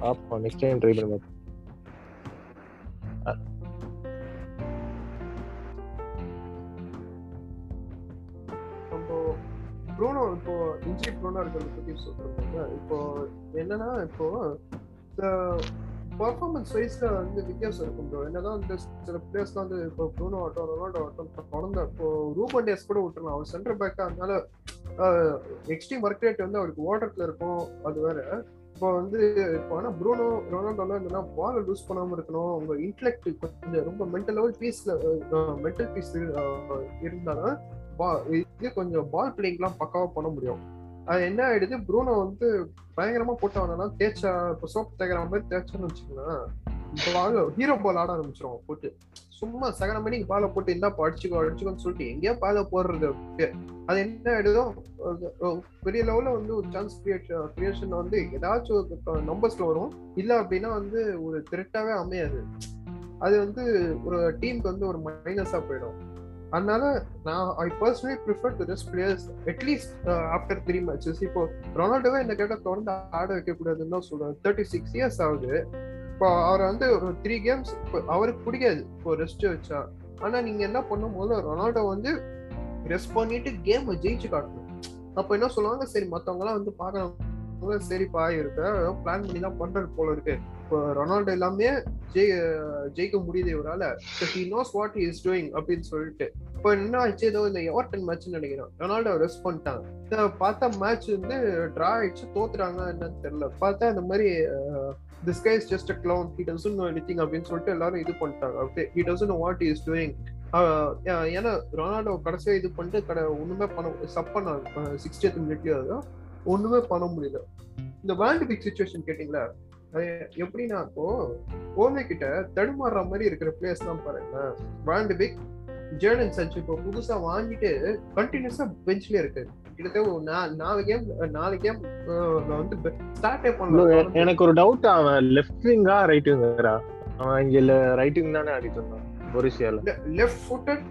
பாப்போம் நெக்ஸ்ட் டைம் ட்ரை பண்ணி பார்ப்போம் ப்ரோனோ இப்போ இன்ஜி ப்ரூனோ இருக்கிறத பத்தி சொல்றாங்க இப்போ என்னன்னா இப்போ பர்ஃபார்மன்ஸ் வைஸ்ல வந்து வித்தியாசம் இருக்கும் ப்ரோ என்னதான் வந்து சில பிளேயர்ஸ்லாம் வந்து இப்போ ப்ரூனோ ஆட்டம் ரொனால்டோ ஆட்டம் தொடர்ந்த இப்போ ரூபன் டேஸ் கூட விட்டுருலாம் அவர் சென்டர் பேக்கா அதனால எக்ஸ்ட்ரீம் ஒர்க் ரேட் வந்து அவருக்கு ஓட்டத்துல இருக்கும். அது வேற. இப்போ வந்து இப்போ ஆனால் ப்ரூனோ ரொனால்டோலாம் என்னன்னா பால் லூஸ் பண்ணாமல் இருக்கணும். அவங்க இன்டலெக்ட் கொஞ்சம் ரொம்ப மென்டல் லெவல் பீஸ்ல மென்டல் பீஸ் இருந்தாலும் இது கொஞ்சம் பால் பிளேயிங்லாம் பக்காவா பண்ண முடியும். அது என்ன ஆயிடுது ப்ரூனோ வந்து பயங்கரமா போட்டவனா தேய்ச்சா இப்போ சோப் தேய்க்கிற மாதிரி தேய்ச்சான்னு வச்சுக்கலாம் பால் ஹீரோ பால் ஆட ஆரம்பிச்சிரும் போட்டு. சும்மா சகன மணிக்கு பாலை போட்டு இருந்தா அடிச்சுக்கோ அடிச்சுக்கோன்னு சொல்லிட்டு எங்கேயோ பாலை போடுறது. அது என்ன ஆயிடுதோ பெரிய லெவல்ல வந்து ஒரு சான்ஸ் கிரியேட் கிரியேஷன் வந்து ஏதாச்சும் நம்பர்ஸ்ல வரும். இல்ல அப்படின்னா வந்து ஒரு த்ரெட்டாவே அமையாது. அது வந்து ஒரு டீமுக்கு வந்து ஒரு மைனஸா போயிடும். அதனால நான் I personally prefer to rest players at least after three matches இப்போ ரொனால்டோவே இந்த கேட்ட தொடர்ந்து ஆட வைக்கக்கூடாதுன்னு தான் சொல்றேன் தேர்ட்டி சிக்ஸ் இயர்ஸ் ஆகுது. இப்போ அவர் வந்து ஒரு த்ரீ கேம்ஸ் அவருக்கு பிடிக்காது. இப்போ ரெஸ்ட் வச்சா. ஆனா நீங்க என்ன பண்ணும் போது ரொனால்டோ வந்து ரெஸ்ட் பண்ணிட்டு கேம் ஜெயிச்சு காட்டணும். அப்ப என்ன சொல்லுவாங்க? சரி மத்தவங்க எல்லாம் வந்து பாக்குறவங்க சரிப்பா இருக்க. பிளான் பண்ணி தான் பண்றது போல இருக்கு. இப்போ ரொனால்டோ எல்லாமே ஜெய் ஜெயிக்க முடியுது இவரால. He knows what is doing அப்படின்னு சொல்லிட்டு. இப்போ என்ன ஆச்சு ஏதோ இந்த எவர்டன் மேட்ச் நினைக்கிறேன். ரொனால்டோ ரெஸ்ட் பண்ணிட்டாங்க. பார்த்தா மேட்ச் வந்து டிரா ஆயிடுச்சு. தோத்துறாங்க என்னன்னு தெரியல. பார்த்தா இந்த மாதிரி this guy is just a clown he doesn't know anything அப்படின்னு சொல்லிட்டு எல்லாரும் இது பண்ணிட்டாங்க. அப்படியே he doesn't know what is doing ஏன்னா ரொனால்டோ கடைசியா இது பண்ணிட்டு கடை ஒண்ணுமே பண்ண சப் பண்ணாங்க சிக்ஸ்டி மினிட்லயும் ஒண்ணுமே பண்ண முடியல. இந்த வேர்ல்டு பிக் சுச்சுவேஷன் கேட்டீங்களா? அது எப்படின்னா இப்போ ஓமே கிட்ட தடுமாறுற மாதிரி இருக்கிற பிளேஸ் தான் பாருங்க வேர்ல்டு பிக் ஜேர்டன் சர்ச் இப்போ புதுசா வாங்கிட்டு கண்டினியூஸா பெஞ்ச்லயே இருக்கு. கிட்டத்தட்ட நாலு கேம் நாலு கேம் வந்து ஸ்டார்டே இல்ல, பண்ணல. எனக்கு ஒரு டவுட் அவன் லெஃப்ட் விங்கா ரைட் விங்கரா அவன் இங்க ரைட் விங் தானே ஆடிட்டு இருந்தான் பொருசியால லெஃப்ட் ஃபுட்டட்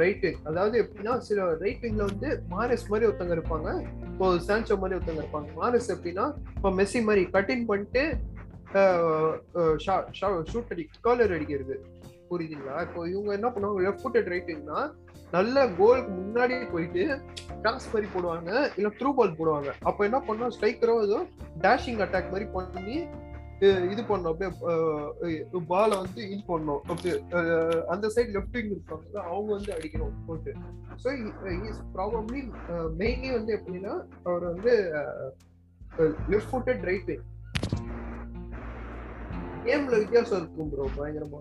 ரைட் விங் அதாவது எப்படின்னா சில ரைட் விங்ல வந்து மாரஸ் மாதிரி ஒருத்தங்க இருப்பாங்க. இப்போ சான்சோ மாதிரி ஒருத்தங்க இருப்பாங்க. மாரஸ் எப்படின்னா இப்போ மெஸ்ஸி மாதிரி கட்டிங் பண்ணிட்டு ஷூட் அடி காலர் அடிக்கிறது. புரியுதுங்களா? இப்போ இவங்க என்ன பண்ணுவாங்க லெஃப்ட் ஃபுட்டட் ரைட் நல்ல கோலுக்கு முன்னாடி போயிட்டு கிராஸ் மாதிரி போடுவாங்க இல்ல த்ரூ பால் போடுவாங்க. அப்ப என்ன பண்ணோம் ஸ்ட்ரைக்கரோ ஏதோ டேஷிங் அட்டாக் மாதிரி பண்ணி இது பண்ணும். அப்படியே பாலை வந்து இது பண்ணும். அப்படியே அந்த சைடு லெஃப்ட் விங் இருப்பாங்க அவங்க வந்து அடிக்கணும் போட்டு. ஸோ இஸ் ப்ராபப்ளி மெயின்லி வந்து எப்படின்னா அவர் வந்து லெஃப்ட் ஃபுட்டட் ரைட் விங் கேம்ல வித்தியாசம் இருக்கும் ப்ரோ பயங்கரமா.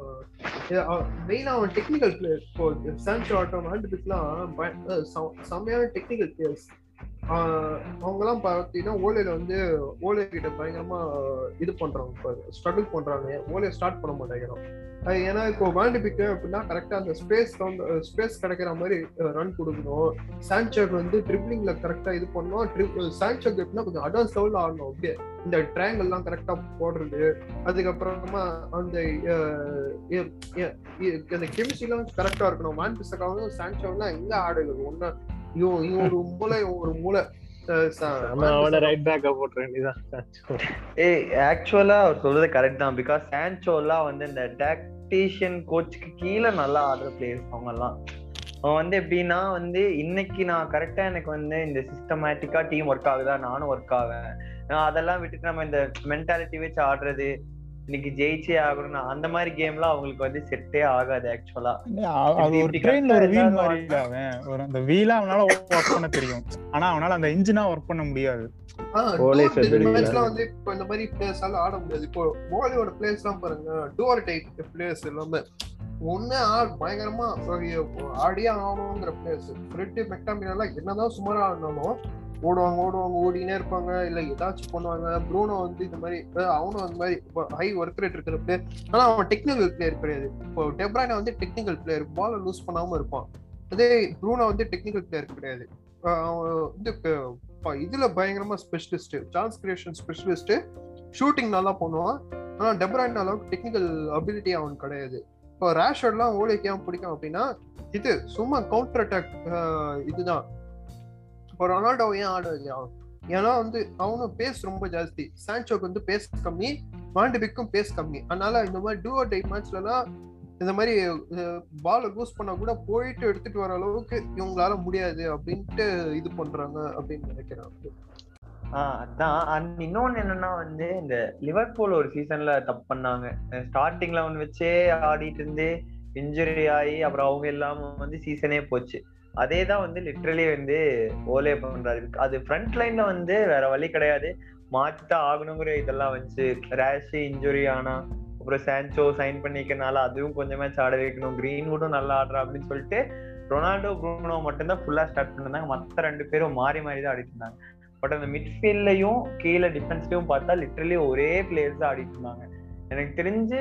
மெயினா அவன் டெக்னிக்கல் பிளேயர் இப்போ சான்சோ ஆட்டம் ஆல்டிபிக்லாம் செம்மையான டெக்னிக்கல் பிளேயர்ஸ் அவங்க எல்லாம் பாத்தீங்கன்னா ஓலையில வந்து ஓலை கிட்ட பயங்கரமா இது பண்றாங்க ஸ்ட்ரகிள் பண்றாங்க. ஓலையை ஸ்டார்ட் பண்ண மாட்டேங்கிறோம் ஏன்னா இப்போ வேர்ல்டு பிக் அப்படின்னா கரெக்டா அந்த ஸ்பேஸ் ஸ்பேஸ் கிடைக்கிற மாதிரி ரன் கொடுக்கணும். சான்சோக் வந்து ட்ரிப்ளிங்ல கரெக்டா இது பண்ணணும். சான்சோக் எப்படின்னா கொஞ்சம் அட்வான்ஸ் லெவல்ல ஆடணும் அப்படியே. இந்த ட்ரையாங்கல்லாம் கரெக்டா போடுறது. அதுக்கப்புறமா அந்த அந்த கெமிஸ்ட்ரிலாம் கரெக்டா இருக்கணும். மேன் பிசக்காவும் சான்சோலாம் எங்க ஆடுகள் ஒன்னு இவன் இவன் ஒரு மூளை ஒரு மூளை. ஆக்சுவலா அவர் சொல்றது கரெக்ட் தான். பிகாஸ் சான்சோலாம் வந்து இந்த டாக்டிஷியன் கோச்சுக்கு கீழே நல்லா ஆடுற பிளேயர்ஸ் அவங்க எல்லாம் அவன் வந்து எப்படின்னா வந்து இன்னைக்கு நான் கரெக்டா எனக்கு வந்து இந்த சிஸ்டமேட்டிக்கா டீம் ஒர்க் ஆகுதா? நானும் ஒர்க் ஆவேன். அதெல்லாம் விட்டுட்டு நம்ம இந்த மென்டாலிட்டி வச்சு ஆடுறது இன்னைக்கு ஜெயிச்சே ஆகணும்னா அந்த மாதிரி கேம்லாம் அவங்களுக்கு வந்து செட்டே ஆகாது ஆக்சுவலா அது ஒரு ட்ரெயின்ல ஒரு வீல் மாதிரி அவன். ஒரு அந்த வீலா அவனால ஒர்க் பண்ண தெரியும். ஆனா அவனால அந்த இன்ஜினா ஒர்க் பண்ண முடியாது. மேட்ச்லாம் வந்து இப்போ இந்த மாதிரி பிளேயர்ஸால ஆட முடியாது. இப்போ பிளேயர்ஸ் எல்லாம் பாருங்க டூர் டைப் பிளேயர்ஸ் எல்லாமே. ஒண்ணு ஆள் பயங்கரமா ஆடியே ஆகணுங்கிற பிளேயர்ஸ் ஃப்ரெட்டு மெக்டாமினெல்லாம் என்னதான் சுமாரா ஆடினாலும் ஓடுவாங்க ஓடுவாங்க ஓடினே இருப்பாங்க. இல்ல ஏதாச்சும் பண்ணுவாங்க. ப்ரூனோ வந்து இந்த மாதிரி அவனும் அந்த மாதிரி ஹை ஒர்க் ரேட் இருக்கிற பிளேயர் ஆனா அவன் டெக்னிக்கல் பிளேயர் கிடையாது. இப்போ டெப்ரானா வந்து டெக்னிக்கல் பிளேயர் பால லூஸ் பண்ணாம இருப்பான். அதே ப்ரூனோ வந்து டெக்னிக்கல் பிளேயர் கிடையாது. அவன் வந்து இதுல பயங்கரமா specialist chance creation specialist shooting நல்லா பண்ணுவான். ஆனா டெப்ரான் அளவுக்கு டெக்னிக்கல் அபிலிட்டி அவன் கிடையாது. இப்போ ரேஷர்ட்லாம் ஓலிக்கு ஏன் பிடிக்கும் அப்படின்னா இது சும்மா கவுண்டர் அட்டாக் இதுதான். இப்போ ரொனால்டோ ஏன் ஆட வைக்கிறான் ஏன்னா வந்து அவனும் பேஸ் ரொம்ப ஜாஸ்தி. சான்சோக்கு வந்து பேஸ் கம்மி வாண்டிபிக்கும் பேஸ் கம்மி. அதனால இந்த மாதிரி டூ டைப் மேட்ச்லலாம் இந்த மாதிரி பாலை லூஸ் பண்ணா கூட போயிட்டு எடுத்துட்டு வர அளவுக்கு இவங்களால முடியாது அப்படின்ட்டு இது பண்றாங்க அப்படின்னு நினைக்கிறேன். ஆஹ் அதான். அண்ட் இன்னொன்னு என்னன்னா வந்து இந்த லிவர்பூல் ஒரு சீசன்ல தப்பு பண்ணாங்க. ஸ்டார்டிங்ல லெவன் வச்சே ஆடிட்டு இருந்து இன்ஜுரி ஆகி அப்புறம் அவங்க இல்லாம வந்து சீசனே போச்சு. அதே தான் வந்து லிட்ரலி வந்து ஓலே பண்றாரு. அது ஃப்ரண்ட் லைன்ல வந்து வேற வழி கிடையாது. மாத்திதான் ஆகணுங்கிற இதெல்லாம் வச்சு ரேஷ் இன்ஜுரி ஆனா அப்புறம் சான்சோ சைன் பண்ணிக்கனால அதுவும் கொஞ்சம் மேட்ச் ஆட வைக்கணும். கிரீன்வுட்டும் நல்லா ஆடுறா அப்படின்னு சொல்லிட்டு ரொனால்டோ ப்ரூனோ மட்டும்தான் ஃபுல்லா ஸ்டார்ட் பண்ணிருந்தாங்க மத்த ரெண்டு பேரும் மாறி மாறி தான் ஆடிட்டு இருந்தாங்க பட் அந்த மிட்ஃபீல்ட்லயும் கீழே டிஃபென்ஸ்லயும் பார்த்தா லிட்ரலி ஒரே பிளேயர்ஸ் தான் ஆடிட்டு இருந்தாங்க எனக்கு தெரிஞ்சு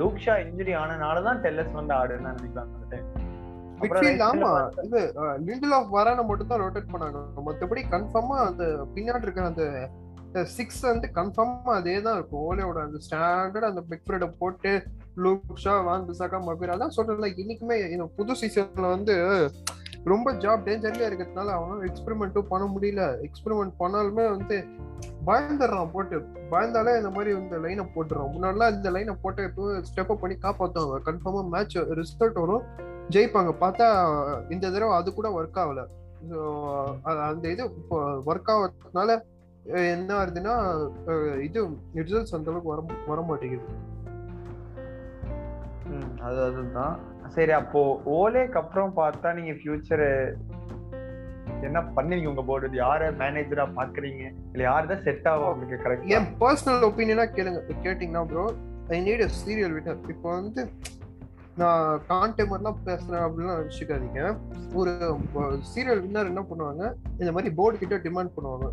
லூக்ஷா இன்ஜுரி ஆனனாலதான் டெல்லஸ் வந்து ஆடுன்னு நினைக்கிறாங்க அந்த டைம் மிட்ஃபீல்ட் ஆமா. இது லிண்டில் ஆஃப் வரான மட்டும் தான் ரொட்டேட் பண்ணாங்க. மத்தபடி கன்ஃபார்மா அந்த பின்னாடி இருக்கிற அந்த சிக்ஸ் வந்து கன்ஃபார்மா அதே தான் இருக்கும். ஓலையோட அந்த ஸ்டாண்டர்ட் அந்த பிக் ஃப்ரெட போட்டு லூக்ஷா வான் பிசாக்கா மபிரா தான் சொல்றேன் இன்னைக்குமே புது சீசன்ல வந்து ரொம்ப ஜாப் டேஞ்சர்லயே இருக்கிறதுனால அவனால எக்ஸ்பெரிமெண்ட்டும் பண்ண முடியல. எக்ஸ்பெரிமெண்ட் பண்ணாலுமே வந்து பயந்துடுறான் போட்டு. பயந்தாலே இந்த மாதிரி இந்த லைனை போட்டுறான் முன்னாடிலாம் இந்த லைனை போட்டு இப்போ ஸ்டெப் அப் பண்ணி காப்பாத்துவாங்க. கன்ஃபார்மா மேட்ச் ரிசல்ட் வரும். ஜெயிப்பாங்க. பார்த்தா இந்த தடவை அது கூட ஒர்க் ஆகல. அந்த இது ஒர்க் ஆகிறதுனால என்ன ஆகுதுன்னா இது ரிசல்ட்ஸ் அந்த அளவுக்கு வர வர மாட்டேங்குது. அது அதுதான். சரி அப்போ ஓலேக்கு அப்புறம் பார்த்தா நீங்க ஃபியூச்சர் என்ன பண்ணுவீங்க உங்க போர்டு யார மேனேஜரா பாக்குறீங்க? இல்ல யார் தான் செட் ஆகும் உங்களுக்கு கரெக்டா என் பர்சனல் ஒப்பீனியனா கேளுங்க. கேட்டிங்கன்னா bro I need a serial winner இப்போ வந்து நான் கான்டெமர்லாம் பேசுறேன் அப்படிலாம் நினச்சிக்காதீங்க. ஒரு சீரியல் வின்னர் என்ன பண்ணுவாங்க? இந்த மாதிரி போர்டு கிட்ட டிமாண்ட் பண்ணுவாங்க.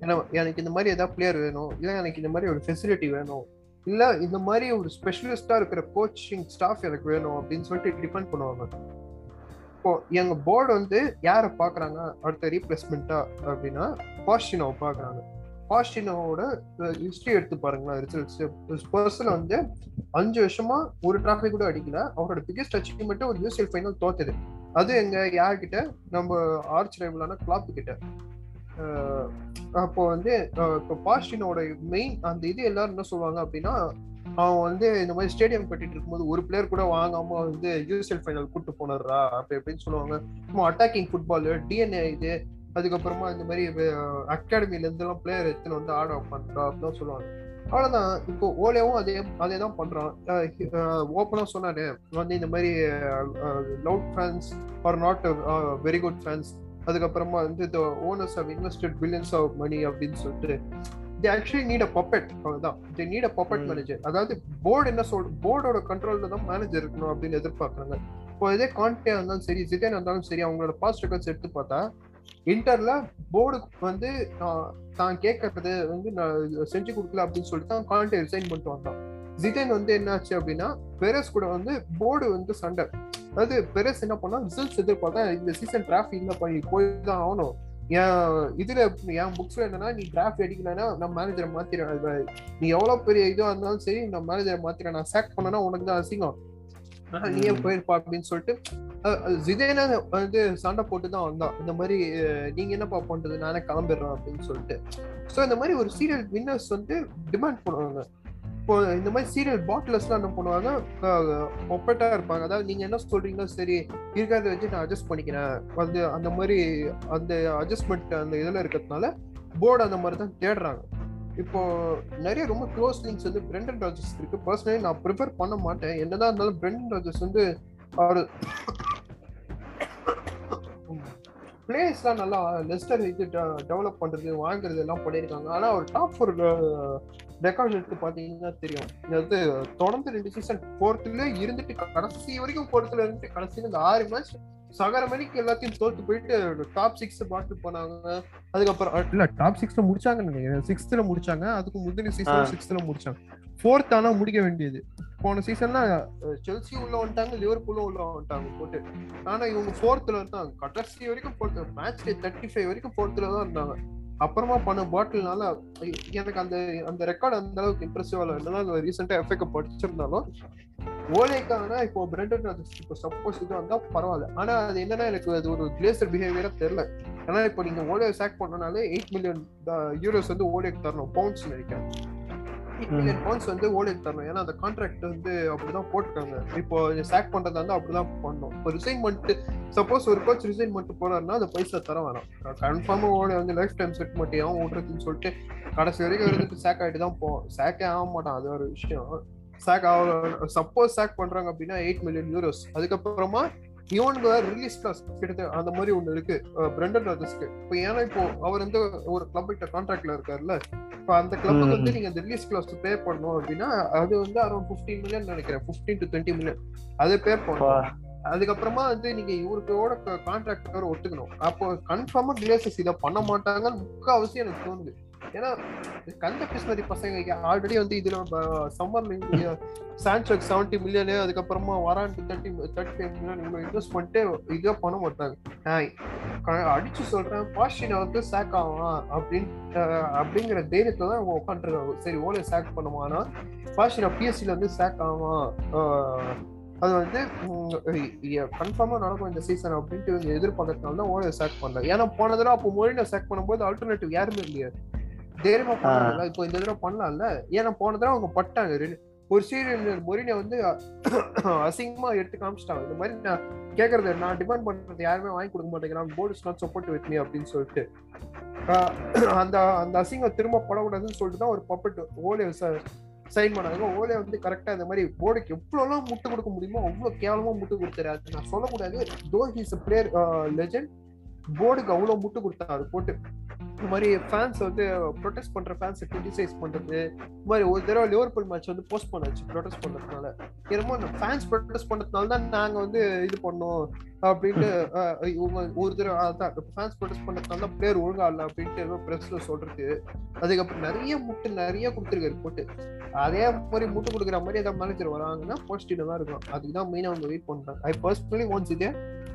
ஏன்னா எனக்கு இந்த மாதிரி ஏதாவது பிளேயர் வேணும். இல்லை எனக்கு இந்த மாதிரி ஒரு ஃபெசிலிட்டி வேணும். இல்லை இந்த மாதிரி ஒரு ஸ்பெஷலிஸ்டாக இருக்கிற கோச்சிங் ஸ்டாஃப் எனக்கு வேணும் அப்படின்னு சொல்லிட்டு டிபெண்ட் பண்ணுவாங்க. இப்போ எங்கள் போர்டு வந்து யாரை பார்க்குறாங்க? அடுத்த ரீப்ளேஸ்மெண்ட்டா அப்படின்னா பாஸ்டினோவை பார்க்குறாங்க. பாஸ்டினோவோட ஹிஸ்டரி எடுத்து பாருங்களேன் ரிசல்ட்ஸ் பர்சன் வந்து அஞ்சு வருஷமா ஒரு டிராஃபி கூட அடிக்கல. அவரோட பிகெஸ்ட் அச்சீவ்மெண்ட் ஒரு யூசிஎல் ஃபைனல் தோத்தது. அது எங்க யார்கிட்ட? நம்ம ஆர்ச் ரைவலான கிளாப் கிட்ட. அப்போ வந்து இப்போ பாஸ்டினோட மெயின் அந்த இது எல்லாரும் என்ன சொல்லுவாங்க அப்படின்னா அவன் வந்து இந்த மாதிரி ஸ்டேடியம் கட்டிட்டு இருக்கும்போது ஒரு பிளேயர் கூட வாங்காம வந்து யூஎஸ்எல் ஃபைனல் கூட்டு போனர்றா அப்படி அப்படின்னு சொல்லுவாங்க. சும்மா அட்டாக்கிங் ஃபுட்பால் டிஎன்ஏ இது அதுக்கப்புறமா இந்த மாதிரி அகாடமில இருந்து எல்லாம் பிளேயர் எடுத்துன்னு வந்து ஆட அப்படின்னு சொல்லுவாங்க. அவ்வளவுதான். இப்போ ஓலேவும் அதே அதே தான் பண்றான் ஓப்பனா சொன்னாரு. வந்து இந்த மாதிரி loud fans are not very good fans அதுக்கப்புறமா வந்து the owners have invested billions of money அப்படின்னு சொல்லிட்டு they actually need a puppet அவ்வளவுதான். They need a puppet. Manager அதாவது போர்டு என்ன சொல் போர்டோட கண்ட்ரோல்ல தான் மேனேஜர் இருக்கணும் அப்படின்னு எதிர்பார்க்கறாங்க. இப்போ இதே கான்டே இருந்தாலும் சரி ஜிதேன் இருந்தாலும் சரி அவங்களோட பாஸ்ட் ரெக்கார்ட்ஸ் எடுத்து பார்த்தா இன்டர்ல போர்டுக்கு வந்து தான் கேட்கறது வந்து நான் செஞ்சு கொடுக்கல அப்படின்னு சொல்லிட்டு தான் கான்டே ரிசைன் பண்ணிட்டு வந்தான் ஜிதேன் வந்து என்னாச்சு அப்படின்னா பெரஸ் கூட வந்து போர்டு வந்து சண்டை. அதாவது பெரஸ் என்ன பண்ணா ரிசல்ட்ஸ் எதிர்பார்த்தா இந்த சீசன் டிராஃபி இல்ல பண்ணி போய் தான் ஆகணும். என் இதுல என் புக்ஸ்ல என்னன்னா நீ டிராஃப்ட் அடிக்கலன்னா நான் மேனேஜரை மாத்திரேன் நீ எவ்வளவு பெரிய இதுவா இருந்தாலும் சரி நான் மேனேஜரை மாத்திரேன் நான் சேக் பண்ணனா உனக்கு தான் அசிங்கம். ஆனா, நீயே போயிருப்பா அப்படின்னு சொல்லிட்டு ஜிதேன வந்து சண்டை போட்டு தான் வந்தான். இந்த மாதிரி நீங்க என்னப்பா பண்றது? நானே கிளம்பிடுறேன் அப்படின்னு சொல்லிட்டு. ஸோ இந்த மாதிரி ஒரு சீரியல் வின்னர்ஸ் வந்து டிமாண்ட் பண்ணுவாங்க. இப்போ இந்த மாதிரி சீரியல் பாட்டிலர்ஸ்லாம் என்ன பண்ணுவாங்க? ஒப்பட்டா இருப்பாங்க. அதாவது நீங்க என்ன சொல்றீங்களோ சரி இருக்கிறத வச்சு நான் அட்ஜஸ்ட் பண்ணிக்கிறேன். வந்து அந்த மாதிரி அந்த அட்ஜஸ்ட்மெண்ட் அந்த இதில் இருக்கிறதுனால போர்டு அந்த மாதிரி தான் தேடுறாங்க. இப்போ நிறைய ரொம்ப க்ளோஸ் லிங்க்ஸ் வந்து பிரெண்டன் ராஜர்ஸ் இருக்கு. பர்சனலி நான் ப்ரிஃபர் பண்ண மாட்டேன். என்னதான் இருந்தாலும் பிரெண்டன் ராஜர்ஸ் வந்து அவர் பிளேயர்ஸ்லாம் நல்லா லெஸ்டர் இது டெவலப் பண்றது வாங்குறது எல்லாம் பண்ணியிருக்காங்க. ஆனா ஒரு டாப் ஃபோர் ரெக்கார்ட் எடுத்து பாத்தீங்கன்னா தெரியும். இது தொடர்ந்து ரெண்டு சீசன் போர்த்துல இருந்துட்டு கடைசி வரைக்கும் போர்த்துல இருந்துட்டு கடைசியில இந்த ஆறு மேட்ச் சகர மணிக்கு எல்லாத்தையும் தோத்து போயிட்டு டாப் சிக்ஸ் பாட்டு போனாங்க. அதுக்கப்புறம் இல்ல டாப் சிக்ஸ்ல முடிச்சாங்கன்னு நினைக்கிறேன் சிக்ஸ்த்ல முடிச்சாங்க. அதுக்கு முந்தின சீசன் சிக்ஸ்த்ல முடிச்சாங்க. ஃபோர்த் ஆனா முடிக்க வேண்டியது. போன சீசன்ல செல்சி உள்ள வந்துட்டாங்க லிவர்பூலும் உள்ள வந்துட்டாங்க போட்டு. ஆனா இவங்க ஃபோர்த்ல இருந்தாங்க கடைசி வரைக்கும் ஃபோர்த் மேட்ச் தேர்ட்டி ஃபைவ் வரைக்கும் ஃபோர்த்ல தான் இருந்தாங்க. அப்புறமா பண்ண பாட்டில்னால எனக்கு அந்த அந்த ரெக்கார்ட் அந்த அளவுக்கு இம்ப்ரெசிவ் இல்லை. அது ரீசெண்டா எஃப்ஐ படிச்சிருந்தாலும் ஓலேக்கான இப்போ பிரெண்டட் இப்போ சப்போஸ் இது வந்தா பரவாயில்ல. ஆனா அது என்னன்னா எனக்கு அது ஒரு கிளேசர் பிஹேவியரா தெரியல. ஏன்னா இப்போ நீங்க ஓலே சாக் பண்ணனாலே எயிட் மில்லியன் யூரோஸ் வந்து ஓலேக்கு தரணும் பவுண்ட்ஸ் நினைக்கிறேன். எயிட் மில்லியன் பவுண்ட்ஸ் வந்து ஓலேக்கு தரணும். ஏன்னா அந்த கான்ட்ராக்ட் வந்து அப்படிதான் போட்டிருக்காங்க. இப்போ சாக் பண்றதா இருந்தா அப்படிதான் பண்ணணும். இப்போ ரிசைன்மெண்ட் சப்போஸ் ஒரு கோச் ரிசைன்மெண்ட் போறாருன்னா அந்த பைசா தர வேணாம். கன்ஃபார்மா ஓலே வந்து லைஃப் டைம் செட் மட்டும் விடுறதுன்னு சொல்லிட்டு கடைசி வரைக்கும் இருந்துட்டு சாக் ஆகிட்டு தான் போவோம் சாக்கே ஆக மாட்டான். அது ஒரு விஷயம். சாக் ஆக சப்போஸ் சாக் பண்றாங்க அப்படின்னா எயிட் மில்லியன் யூரோஸ் அதுக்கப்புறமா இவனுக்கு ரிலீஸ் கிளாஸ் கிட்டத்தட்ட அந்த மாதிரி ஒண்ணு இருக்கு. பிரெண்டன் ராஜஸ்க்கு இப்போ ஏன்னா இப்போ அவர் வந்து ஒரு கிளப் கிட்ட கான்ட்ராக்ட்ல இருக்காருல்ல இப்போ அந்த கிளப்புக்கு வந்து நீங்க அந்த ரிலீஸ் கிளாஸ் பே பண்ணணும் அப்படின்னா அது வந்து அரௌண்ட் பிப்டீன் மில்லியன் நினைக்கிறேன். பிப்டீன் டு டுவெண்ட்டி மில்லியன் அதை பே பண்ணணும். அதுக்கப்புறமா வந்து நீங்க இவருக்கோட கான்ட்ராக்ட் ஒத்துக்கணும். அப்போ கன்ஃபார்மா கிளேசஸ் இதை பண்ண மாட்டாங்கன்னு முக்கால்வாசி எனக்கு தோணுது. ஏன்னா கந்த கிருஷ்ணரி பசங்க ஆல்ரெடி வந்து இதுல சம்மர் சான்சக் செவன்டி மில்லியனு அதுக்கப்புறமா வரான்ட்டு தேர்ட்டி தேர்ட்டி ஃபைவ் மில்லியன் இவ்வளோ இன்வெஸ்ட் பண்ணிட்டு இதே பண்ண மாட்டாங்க. அடிச்சு சொல்றேன் பாஷினா வந்து சேக் ஆகலாம் அப்படின்னு அப்படிங்கிற தைரியத்துல தான் அவங்க உட்காந்துருக்காங்க சரி ஓலே சேக் பண்ணுவானா பாஷினா பிஎஸ்சியில வந்து சேக் ஆகலாம். அது வந்து கன்ஃபார்மா நடக்கும் இந்த சீசன் அப்படின்ட்டு இவங்க எதிர்பார்க்கறதுனால தான் ஓனே சேக் பண்ணல. ஏன்னா போன தடவை அப்போ மொழியில சேக் பண்ணும்போது ஆல்டர்னேட்டிவ் யாருமே இல்லையா. தைரியமா பண்ணல இப்போ இந்த தடவை பண்ணலாம்ல. ஏன்னா போன தடவை அவங்க பட்டாங்க. ஒரு சீரியல் மொரினை வந்து அசிங்கமா எடுத்து காமிச்சிட்டாங்க. இந்த மாதிரி நான் கேக்குறது நான் டிமாண்ட் பண்றது யாருமே வாங்கி கொடுக்க மாட்டேங்கிறான் board is not support with me அப்படின்னு சொல்லிட்டு. அந்த அந்த அசிங்கம் திரும்ப படக்கூடாதுன்னு சொல்லிட்டு தான் ஒரு பப்பட் ஓலே சைன் பண்ணாங்க. ஓலே வந்து கரெக்டா இந்த மாதிரி போர்டுக்கு எவ்வளவுலாம் முட்டு கொடுக்க முடியுமோ அவ்வளவு கேவலமா முட்டு கொடுத்தாரு அது நான் சொல்லக்கூடாது. தோ ஹீஸ் பிளேயர் லெஜெண்ட் போர்டுக்கு அவ்வளவு முட்டு கொடுத்தாரு போட்டு. இந்த மாதிரி ஃபேன்ஸ் வந்து ப்ரொடெஸ்ட் பண்ற ஃபேன்ஸை கிரிட்டிசைஸ் பண்றது இந்த மாதிரி ஒரு தடவை லிவர்பூல் மேட்ச் வந்து போஸ்ட் பண்ணாச்சு ப்ரொடெஸ்ட் பண்றதுனால. என்னமோ ஃபேன்ஸ் ப்ரொடெஸ்ட் பண்றதுனால தான் நாங்க வந்து இது பண்ணோம் அப்படின்ட்டு இவங்க ஒரு தடவை அதான் ஃபேன்ஸ் ப்ரொடெஸ்ட் பண்றதுனால தான் பிளேயர் ஒழுங்கா இல்லை அப்படின்ட்டு பிரஸ்ல சொல்றது. அதுக்கப்புறம் நிறைய முட்டு நிறைய கொடுத்துருக்காரு போட்டு. அதே மாதிரி முட்டு கொடுக்குற மாதிரி ஏதாவது மேனேஜர் வராங்கன்னா பாசிட்டிவ் தான் இருக்கும் அதுக்கு தான் மெயினாக அவங்க வெயிட் பண்றாங்க. ஐ பர்சனலி ஒன்ஸ் இதே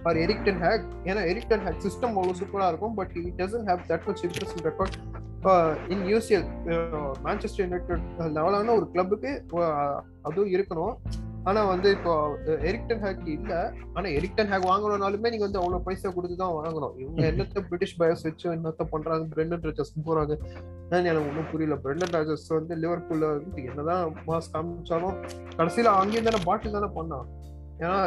ஆர் எரிக்டன் ஹேக் ஏன்னா எரிக்டன் ஹேக் சிஸ்டம் அவ்வளோ சூப்பராக இருக்கும் but it doesn't have that much interest record in UCL Manchester United லெவலான ஒரு கிளப்புக்கு அதுவும் இருக்கணும். ஆனா வந்து இப்போ எரிக்டன் ஹேக் இல்ல. ஆனா எரிக்டன் ஹேக் வாங்கணும்னாலுமே நீங்க வந்து அவ்வளவு பைசா கொடுத்து தான் வாங்கணும். இவங்க என்னத்த பிரிட்டிஷ் பயஸ் வச்சு என்னத்த பண்றாங்க பிரெண்டன் ராஜர்ஸ் போறாங்க? எனக்கு ஒன்றும் புரியல. பிரெண்டன் ராஜர்ஸ் வந்து லிவர்பூல்ல வந்து என்னதான் மாஸ் காமிச்சாலும் கடைசியில அங்கேயும் தானே பாட்டில் தானே பண்ணான். ஏன்னா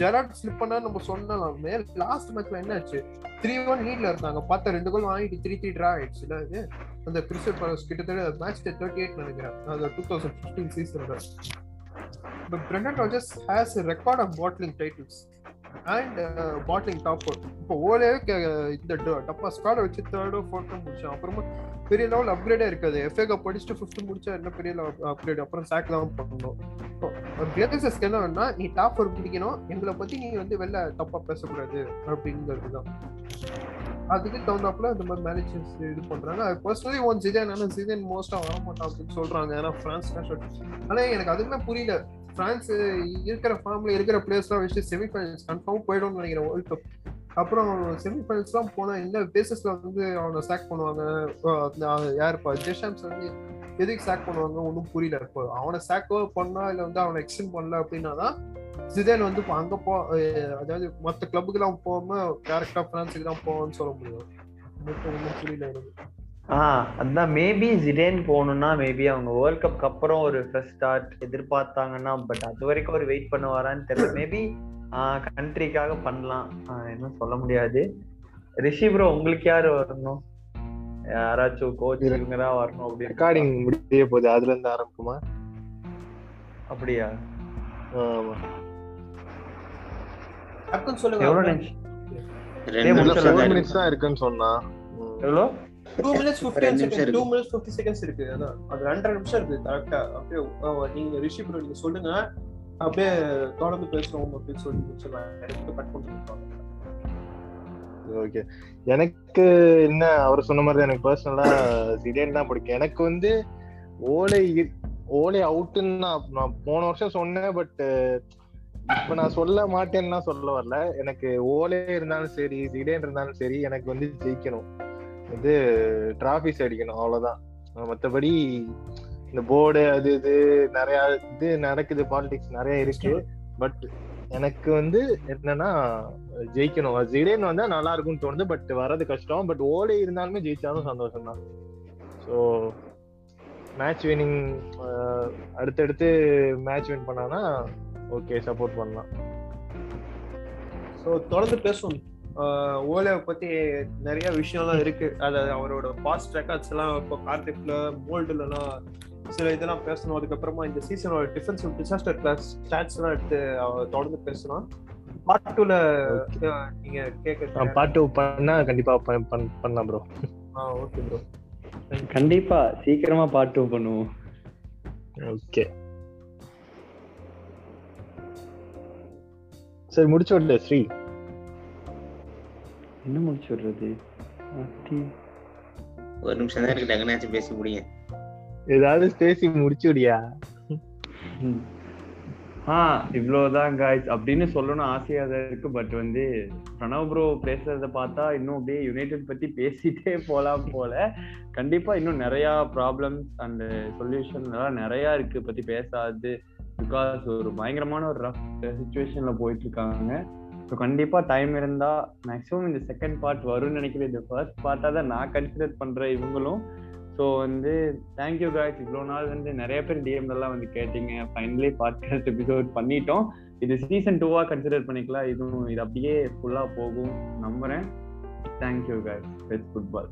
ஜெராட் ஸ்லிப் பண்ணா நம்ம சொன்னலாம். மேல் லாஸ்ட் மேட்ச்ல என்ன ஆச்சு த்ரீ ஒன் லீட்ல இருந்தாங்க. பார்த்தா ரெண்டு கோல் வாங்கிட்டு த்ரீ த்ரீ ட்ரா ஆயிடுச்சுல இது? அந்த கிறிஸ்டல் பேலஸ் கிட்டத்தட்ட மேட்ச் தேர்ட்டி எயிட் நினைக்கிறேன். அந்த டூ தௌசண்ட் ஃபிஃப்டீன் சீசன்ல But Brendan Rodgers has a record of bottling and bottling uh, bottling இப்போ ஓலே இந்த டப்பா ஸ்குவாட வச்சு தேர்டோ ஃபோர்த்தோ முடிச்சோம். அப்புறமா பெரிய லெவல் அப்கிரேடே இருக்காது. எஃப்ஏ கப் படிச்சுட்டு ஃபிஃப்த் முடிச்சா என்ன பெரிய லெவல் அப்கிரேட் அப்புறம் சாக் தான் பண்ணணும். கிளேசஸ்க்கு என்ன வேணா நீ டாப் ஃபோர் பிடிக்கணும். எங்களை பத்தி நீ வந்து வெளில தப்பா பேசக்கூடாது அப்படிங்கிறது தான். அதுக்கு தகுந்தாப்புல இந்த மாதிரி மேனேஜர்ஸ் இது பண்றாங்க. அது பர்சனலி ஒன் சிதன் ஆனால் சிதன் மோஸ்டா வர மாட்டான் அப்படின்னு சொல்றாங்க. ஏன்னா பிரான்ஸ் ஆனா எனக்கு அதுக்குமே புரியல. பிரான்ஸ் இருக்கிற ஃபார்ம்ல இருக்கிற பிளேயர்ஸ்லாம் வச்சு செமிஃபைனல்ஸ் கன்ஃபார்ம் போயிடும்னு நினைக்கிறேன் வேர்ல்ட் கப் அப்புறம் செமிஃபைனல்ஸ்லாம் போனால் என்ன பேசிஸ்ல வந்து அவனை சேக் பண்ணுவாங்க. யாருப்பா ஜெஷாம்ஸ் வந்து எதுக்கு சேக் பண்ணுவாங்க ஒன்றும் புரியல. இப்போ அவனை சேக்கோ பண்ணா இல்லை வந்து அவனை எக்ஸ்டெண்ட் பண்ணல அப்படின்னா தான் ஜிதேன் வந்து அங்கே போ அதாவது மற்ற கிளப்புக்கெல்லாம் போகாம டேரக்டாக பிரான்ஸுக்கு தான் போவோம்னு சொல்ல முடியும். ஒன்றும் புரியல எனக்கு. அதான் மேபி ஜிடேன் போகணும்னா மேபி அவங்க வேர்ல்ட் கப்க்கு அப்புறம் ஒரு ஃப்ரெஷ் ஸ்டார்ட் எதிர்பார்த்தாங்கன்னா பட் அது வரைக்கும் ஒரு வெயிட் பண்ணுவாரான்னு தெரியல. மேபி கண்ட்ரிக்காக பண்ணலாம். இன்னும் சொல்ல முடியாது. ரிஷி ப்ரோ உங்களுக்கு யாரு வரணும்? யாராச்சும் கோச் இவங்க தான் வரணும் அப்படின்னு ரெக்கார்டிங் முடிய போகுது. அதுல இருந்து ஆரம்பிக்குமா? அப்படியா? ஆமா. டக்குன்னு சொல்லுங்க எவ்வளவு நிமிஷம் ரெண்டு இருக்குன்னு சொன்னா ம். டூ மினிட்ஸ் ஃபிஃப்டீன் இருக்கு. டூ மினிட்ஸ் ஃபிஃப்டி செகண்ட்ஸ் இருக்கு. அதான். அது ரெண்டரை நிமிஷம் இருக்கு கரெக்டா அப்படியே நீங்க ரிஷி ப்ரோ நீங்க சொல்லுங்க. அப்படியே தொடர்ந்து பேசுறோம் அப்படின்னு சொல்லி முடிச்சிடலாம் கட் ஓகே எனக்கு என்ன அவர் சொன்ன மாதிரி எனக்கு பர்சனலா ஜிடேன் தான் பிடிக்கும். எனக்கு வந்து ஓலை ஓலை அவுட்டுன்னு நான் நான் போன வருஷம் சொன்னேன் பட் இப்ப நான் சொல்ல மாட்டேன்னா சொல்ல வரல. எனக்கு ஓலே இருந்தாலும் சரி ஜிடேன் இருந்தாலும் சரி எனக்கு வந்து ஜெயிக்கணும். இது டிராபிஸ் அடிக்கணும் அவ்வளவுதான். மத்தபடி இந்த போர்டு அது இது நிறைய இது நடக்குது பாலிடிக்ஸ் நிறைய இருக்கு. பட் எனக்கு வந்து என்னன்னா ஜெயிக்கணும். ஜிடேன் வந்தா நல்லா இருக்கும்னு தோணுது பட் வர்றது கஷ்டம். பட் ஓலே இருந்தாலுமே ஜெயிச்சாலும் சந்தோஷம் தான் ஸோ மேட்ச் வினிங் அடுத்தடுத்து மேட்ச் வின் பண்ணானா ஓகே சப்போர்ட் பண்ணலாம். ஸோ தொடர்ந்து பேசுவோம். ஓலேவை பத்தி நிறைய விஷயம்லாம் இருக்கு. அது அவரோட பாஸ்ட் ரெக்கார்ட்ஸ் எல்லாம் இப்போ கார்டிப்ல மோல்டுலலாம் சில இதெல்லாம் பேசணும். அதுக்கப்புறமா இந்த சீசனோட டிஃபென்சிவ் டிசாஸ்டர் கிளாஸ் ஸ்டாட்ஸ் எல்லாம் எடுத்து அவர் தொடர்ந்து பேசலாம். பார்ட் டூல நீங்க கேட்க நான் பாட்டு பண்ணா கண்டிப்பா ப- பண்- பண்ணலாம் ப்ரோ ஓகே ப்ரோ கண்டிப்பா சீக்கிரமா பாட்டு பண்ணுவோம். ஓகே சரி முடிச்சு விடல ஸ்ரீ. என்ன முடிச்சு விடுறது? அத்தி. ஒரு நிமிஷம் தான் இருக்கு டக்குனாச்சும் பேசி முடியுங்க ஏதாவது பேசி முடிச்சு விடியா? ம். ஆ இவ்வளவுதான் காய்ஸ் அப்படின்னு சொல்லணும் ஆசையா தான் இருக்கு. பட் வந்து பிரணவ் ப்ரோ பேசுறத பார்த்தா இன்னும் அப்படியே யுனைடெட் பத்தி பேசிட்டே போலாம் போல. கண்டிப்பா இன்னும் நிறைய ப்ராப்ளம்ஸ் அண்ட் சொல்யூஷன் எல்லாம் நிறைய இருக்கு. பத்தி பேசாது. பிகாஸ் ஒரு பயங்கரமான ஒரு ரஃப் சுச்சுவேஷன்ல போயிட்டு இருக்காங்க. ஸோ கண்டிப்பாக டைம் இருந்தால் மேக்ஸிமம் இந்த செகண்ட் பார்ட் வரும்னு நினைக்கிறேன். இந்த ஃபர்ஸ்ட் பார்ட்டாக தான் நான் கன்சிடர் பண்ணுறேன் இவங்களும். ஸோ வந்து தேங்க்யூ காய்ஸ் இவ்வளோ நாள் வந்து நிறைய பேர் டிஎம்லாம் வந்து கேட்டீங்க. ஃபைனலி பாட்காஸ்ட் எபிசோட் பண்ணிட்டோம். இது சீசன் டூவாக கன்சிடர் பண்ணிக்கலாம். இதுவும் இது அப்படியே ஃபுல்லாக போகும். நம்புகிறேன் தேங்க்யூ காய்ஸ் பெஸ்ட் ஃபுட்பால்